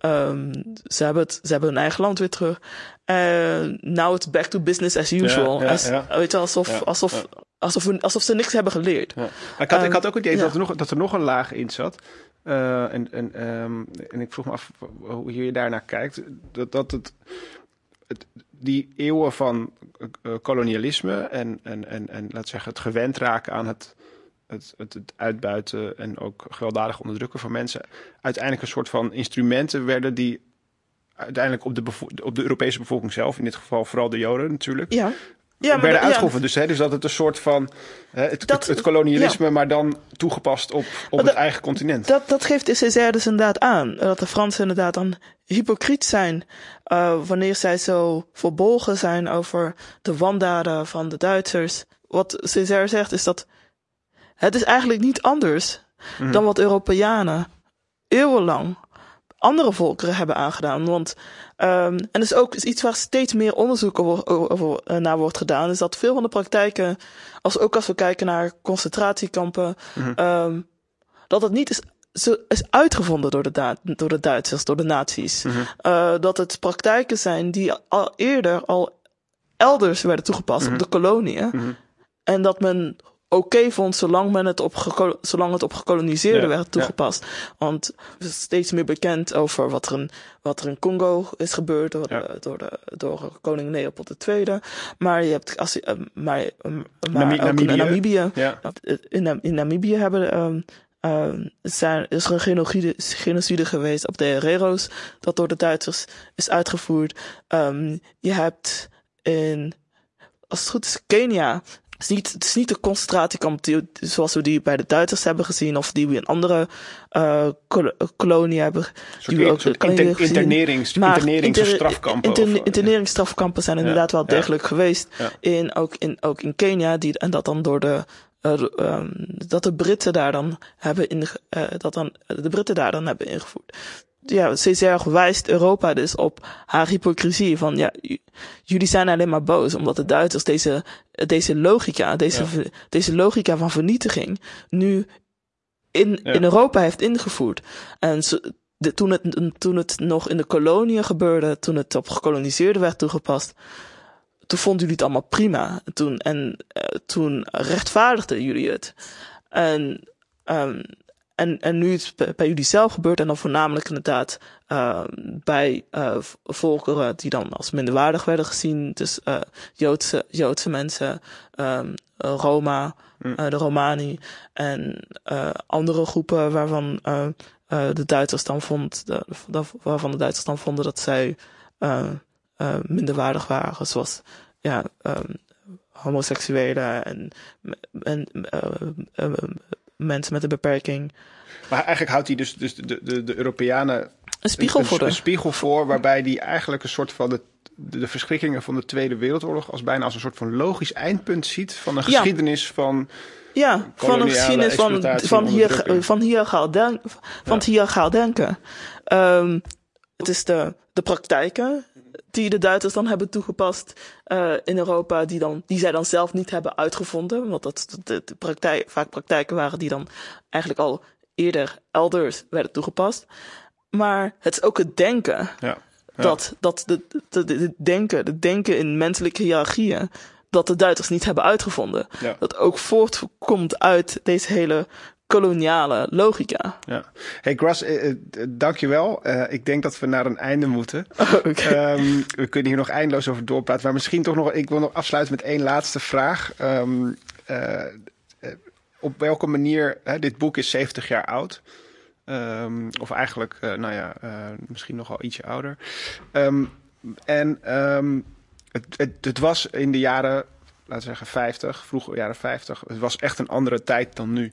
Ehm, ze, hebben het, ze hebben hun eigen land weer terug. En now it's back to business as usual. ja, Als- ja. Weet je, alsof, alsof. Alsof, we- alsof ze niks hebben geleerd. Ik, had, ik Ehm, had ook het idee ja. dat, er nog, dat er nog een laag in zat. Eh, en, en, ehm, en ik vroeg me af hoe je daarnaar kijkt. Dat, dat het, het, die eeuwen van eh, kolonialisme en, en, en, en we zeggen, het gewend raken aan het, het, het, het uitbuiten en ook gewelddadig onderdrukken van mensen, uiteindelijk een soort van instrumenten werden die uiteindelijk op de, op de Europese bevolking zelf, in dit geval vooral de Joden natuurlijk, Ja. Ja, maar werden ja. uitgeoefend. Dus, hè, dus dat het een soort van hè, het, Dat- het, het kolonialisme, maar dan toegepast op, op dat- het eigen continent. Dat, dat geeft de Césaire dus inderdaad aan. Dat de Fransen inderdaad dan hypocriet zijn. eh, wanneer zij zo verbolgen zijn over de wandaden van de Duitsers. Wat Césaire zegt is dat het is eigenlijk niet anders Mhm. dan wat Europeanen eeuwenlang andere volkeren hebben aangedaan. Want, ehm, en dat is ook iets waar steeds meer onderzoek over, over, eh, naar wordt gedaan, is dat veel van de praktijken, als, ook als we kijken naar concentratiekampen, ehm, dat het niet is, zo, is uitgevonden door de, door de Duitsers, door de nazi's. Eh, dat het praktijken zijn die al eerder al elders werden toegepast, op de koloniën. En dat men oké vond zolang, men het op zolang het op gekoloniseerden Ja, werd ja. toegepast. Want er is steeds meer bekend over wat er in, wat er in Congo is gebeurd door, de, door, de, door koning Leopold II. Maar je hebt, als, je- eh, maar, eh, maar Nami- ook in Namibië. Namibië. Ja. In, Nam- in Namibië hebben, ehm, zijn, is er een genocide, genocide geweest op de Herrero's, dat door de Duitsers is uitgevoerd. Ehm, je hebt in, als het goed is, Kenia. Het is niet, het is niet de concentratiekamp die, zoals we die bij de Duitsers hebben gezien, of die we in andere eh kol- koloniën hebben. Soort, die we ook- soort inter- gezien. internerings, Maar internerings- of inter- strafkampen. inter- of, eh, interneringsstrafkampen zijn Ja, inderdaad wel ja. degelijk geweest. Ja. In, ook, in, ook in Kenia. Die, en dat dan door de. eh, ehm, dat de Britten daar dan hebben in, dat dan de Britten daar dan hebben ingevoerd. Ja, Césaire wijst Europa dus op haar hypocrisie van ja, jullie zijn alleen maar boos omdat de Duitsers deze, deze logica, deze, Ja. deze logica van vernietiging nu in, Ja. in Europa heeft ingevoerd. En zo- de, toen, het, toen het nog in de koloniën gebeurde, toen het op gekoloniseerden werd toegepast, toen vonden jullie het allemaal prima. Toen, en eh, toen rechtvaardigden jullie het. En, ehm, en, en nu het bij jullie zelf gebeurt, en dan voornamelijk inderdaad ehm, bij eh, volkeren die dan als minderwaardig werden gezien, dus eh, Joodse, Joodse mensen, ehm, eh, Roma, eh, de Romani en andere groepen waarvan de Duitsers dan vond, de, de- waarvan de Duitsers dan vonden dat zij minderwaardig waren, zoals ja, ehm, homoseksuelen en, en mensen met een beperking. Maar eigenlijk houdt hij dus, dus de, de, de Europeanen Een spiegel voor een spiegel voor, waarbij die eigenlijk een soort van de, de, verschrikkingen van de Tweede Wereldoorlog als bijna als een soort van logisch eindpunt ziet van een Ja. geschiedenis van. Ja, van een geschiedenis van, van, hier, van hieraal denk, van het hieraal denken. Ehm, het is de, de praktijken die de Duitsers dan hebben toegepast uh, in Europa, die, dan, die zij dan zelf niet hebben uitgevonden. Want dat de, de praktijk, vaak praktijken waren die dan eigenlijk al eerder elders werden toegepast. Maar het is ook het denken. Ja, Dat, dat de, de, de, denken, de denken in menselijke hiërarchieën, dat de Duitsers niet hebben uitgevonden. Dat ook voortkomt uit deze hele koloniale logica. Ja. Hey Gras, eh, eh, dankjewel. Uh, ik denk dat we naar een einde moeten. Oh, okay. um, we kunnen hier nog eindeloos over doorpraten. Maar misschien toch nog, ik wil nog afsluiten met één laatste vraag. Um, uh, op welke manier, hè, dit boek is 70 jaar oud. Um, of eigenlijk, uh, nou ja, misschien nogal ietsje ouder. En het, het, het, was in de jaren, laten we zeggen 50, vroege jaren 50. Het was echt een andere tijd dan nu.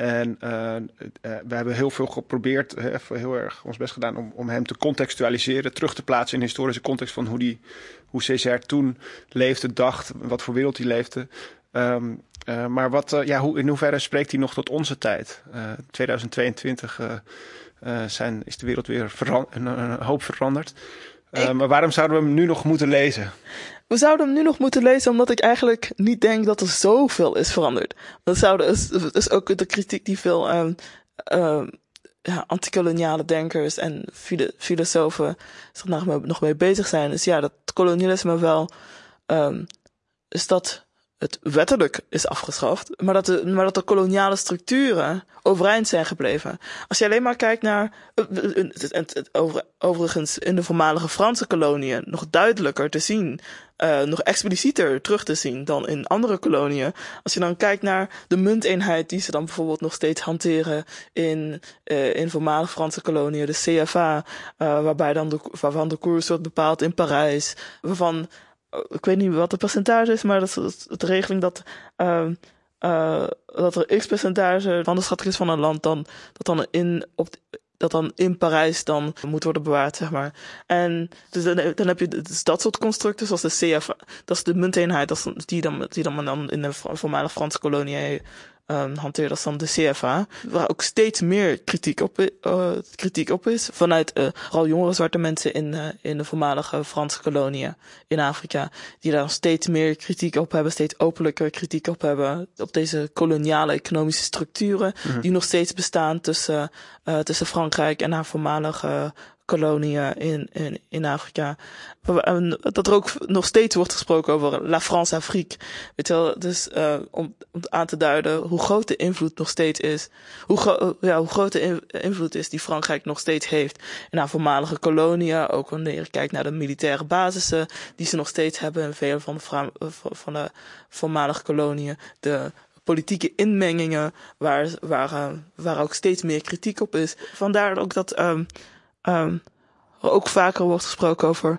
En uh, we hebben heel veel geprobeerd, heel erg ons best gedaan om, om hem te contextualiseren, terug te plaatsen in de historische context van hoe, die, hoe Césaire toen leefde, dacht, wat voor wereld hij leefde. Um, uh, maar wat, uh, ja, hoe, in hoeverre spreekt hij nog tot onze tijd? Uh, 2022 zijn, is de wereld weer een, een, hoop veranderd. Ik... Maar waarom zouden we hem nu nog moeten lezen? We zouden hem nu nog moeten lezen omdat ik eigenlijk niet denk dat er zoveel is veranderd. Dat zouden, is, is ook de kritiek die veel um, ja, antikoloniale denkers en filo filosofen zich nog, mee bezig zijn. Is ja, dat kolonialisme wel, um, is dat het wettelijk is afgeschaft, maar dat, de, maar dat de koloniale structuren overeind zijn gebleven. Als je alleen maar kijkt naar, het, het, het, over, overigens in de voormalige Franse koloniën nog duidelijker te zien, nog explicieter terug te zien dan in andere koloniën. Als je dan kijkt naar de munteenheid die ze dan bijvoorbeeld nog steeds hanteren in, in voormalige Franse koloniën, de CFA, waarbij dan de, waarvan de koers wordt bepaald in Parijs, waarvan ik weet niet wat het percentage is, maar dat is de regeling dat, uh, uh, dat er x percentage van de schatting is van een land dan, dat dan in, op, dat dan in Parijs dan moet worden bewaard, zeg maar. En dus dan, dan heb je dus dat soort constructen, zoals de CF, dat is de munteenheid, dat die dan, die dan, dan in de voormalige Franse kolonie um, hanteert als dan de CFA. Waar ook steeds meer kritiek op, uh, kritiek op is. Vanuit uh, vooral jongere zwarte mensen in, uh, in de voormalige Franse koloniën in Afrika. Die daar steeds meer kritiek op hebben. Steeds openlijker kritiek op hebben. Op deze koloniale economische structuren. Mm -hmm. Die nog steeds bestaan tussen, tussen Frankrijk en haar voormalige koloniën in, in, in Afrika. Dat er ook nog steeds wordt gesproken over La France Afrique. Weet je wel, dus uh, om, om aan te duiden hoe groot de invloed nog steeds is. Hoe, gro ja, hoe groot de invloed is die Frankrijk nog steeds heeft in haar voormalige koloniën. Ook wanneer je kijkt naar de militaire basissen die ze nog steeds hebben in vele van de, van de voormalige koloniën. De politieke inmengingen waar, waar, uh, waar ook steeds meer kritiek op is. Vandaar ook dat um, um, ook vaker wordt gesproken over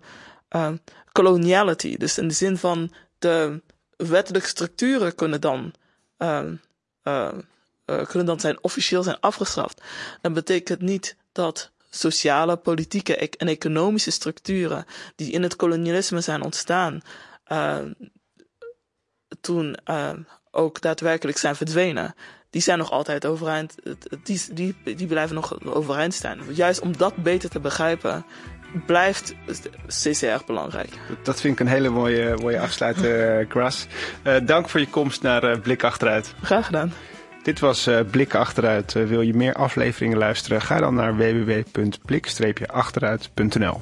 um, coloniality. Dus in de zin van de wettelijke structuren kunnen dan, uh, uh, kunnen dan zijn officieel zijn afgeschaft. Dat betekent niet dat sociale, politieke en economische structuren die in het kolonialisme zijn ontstaan, toen ook daadwerkelijk zijn verdwenen die zijn nog altijd overeind. Die, die, die blijven nog overeind staan. Juist om dat beter te begrijpen, blijft CCR belangrijk. Dat vind ik een hele mooie, mooie afsluiter, Gras. Uh, dank voor je komst naar uh, Blik Achteruit. Graag gedaan. Dit was uh, Blik Achteruit. wil je meer afleveringen luisteren? Ga dan naar www.blik-achteruit.nl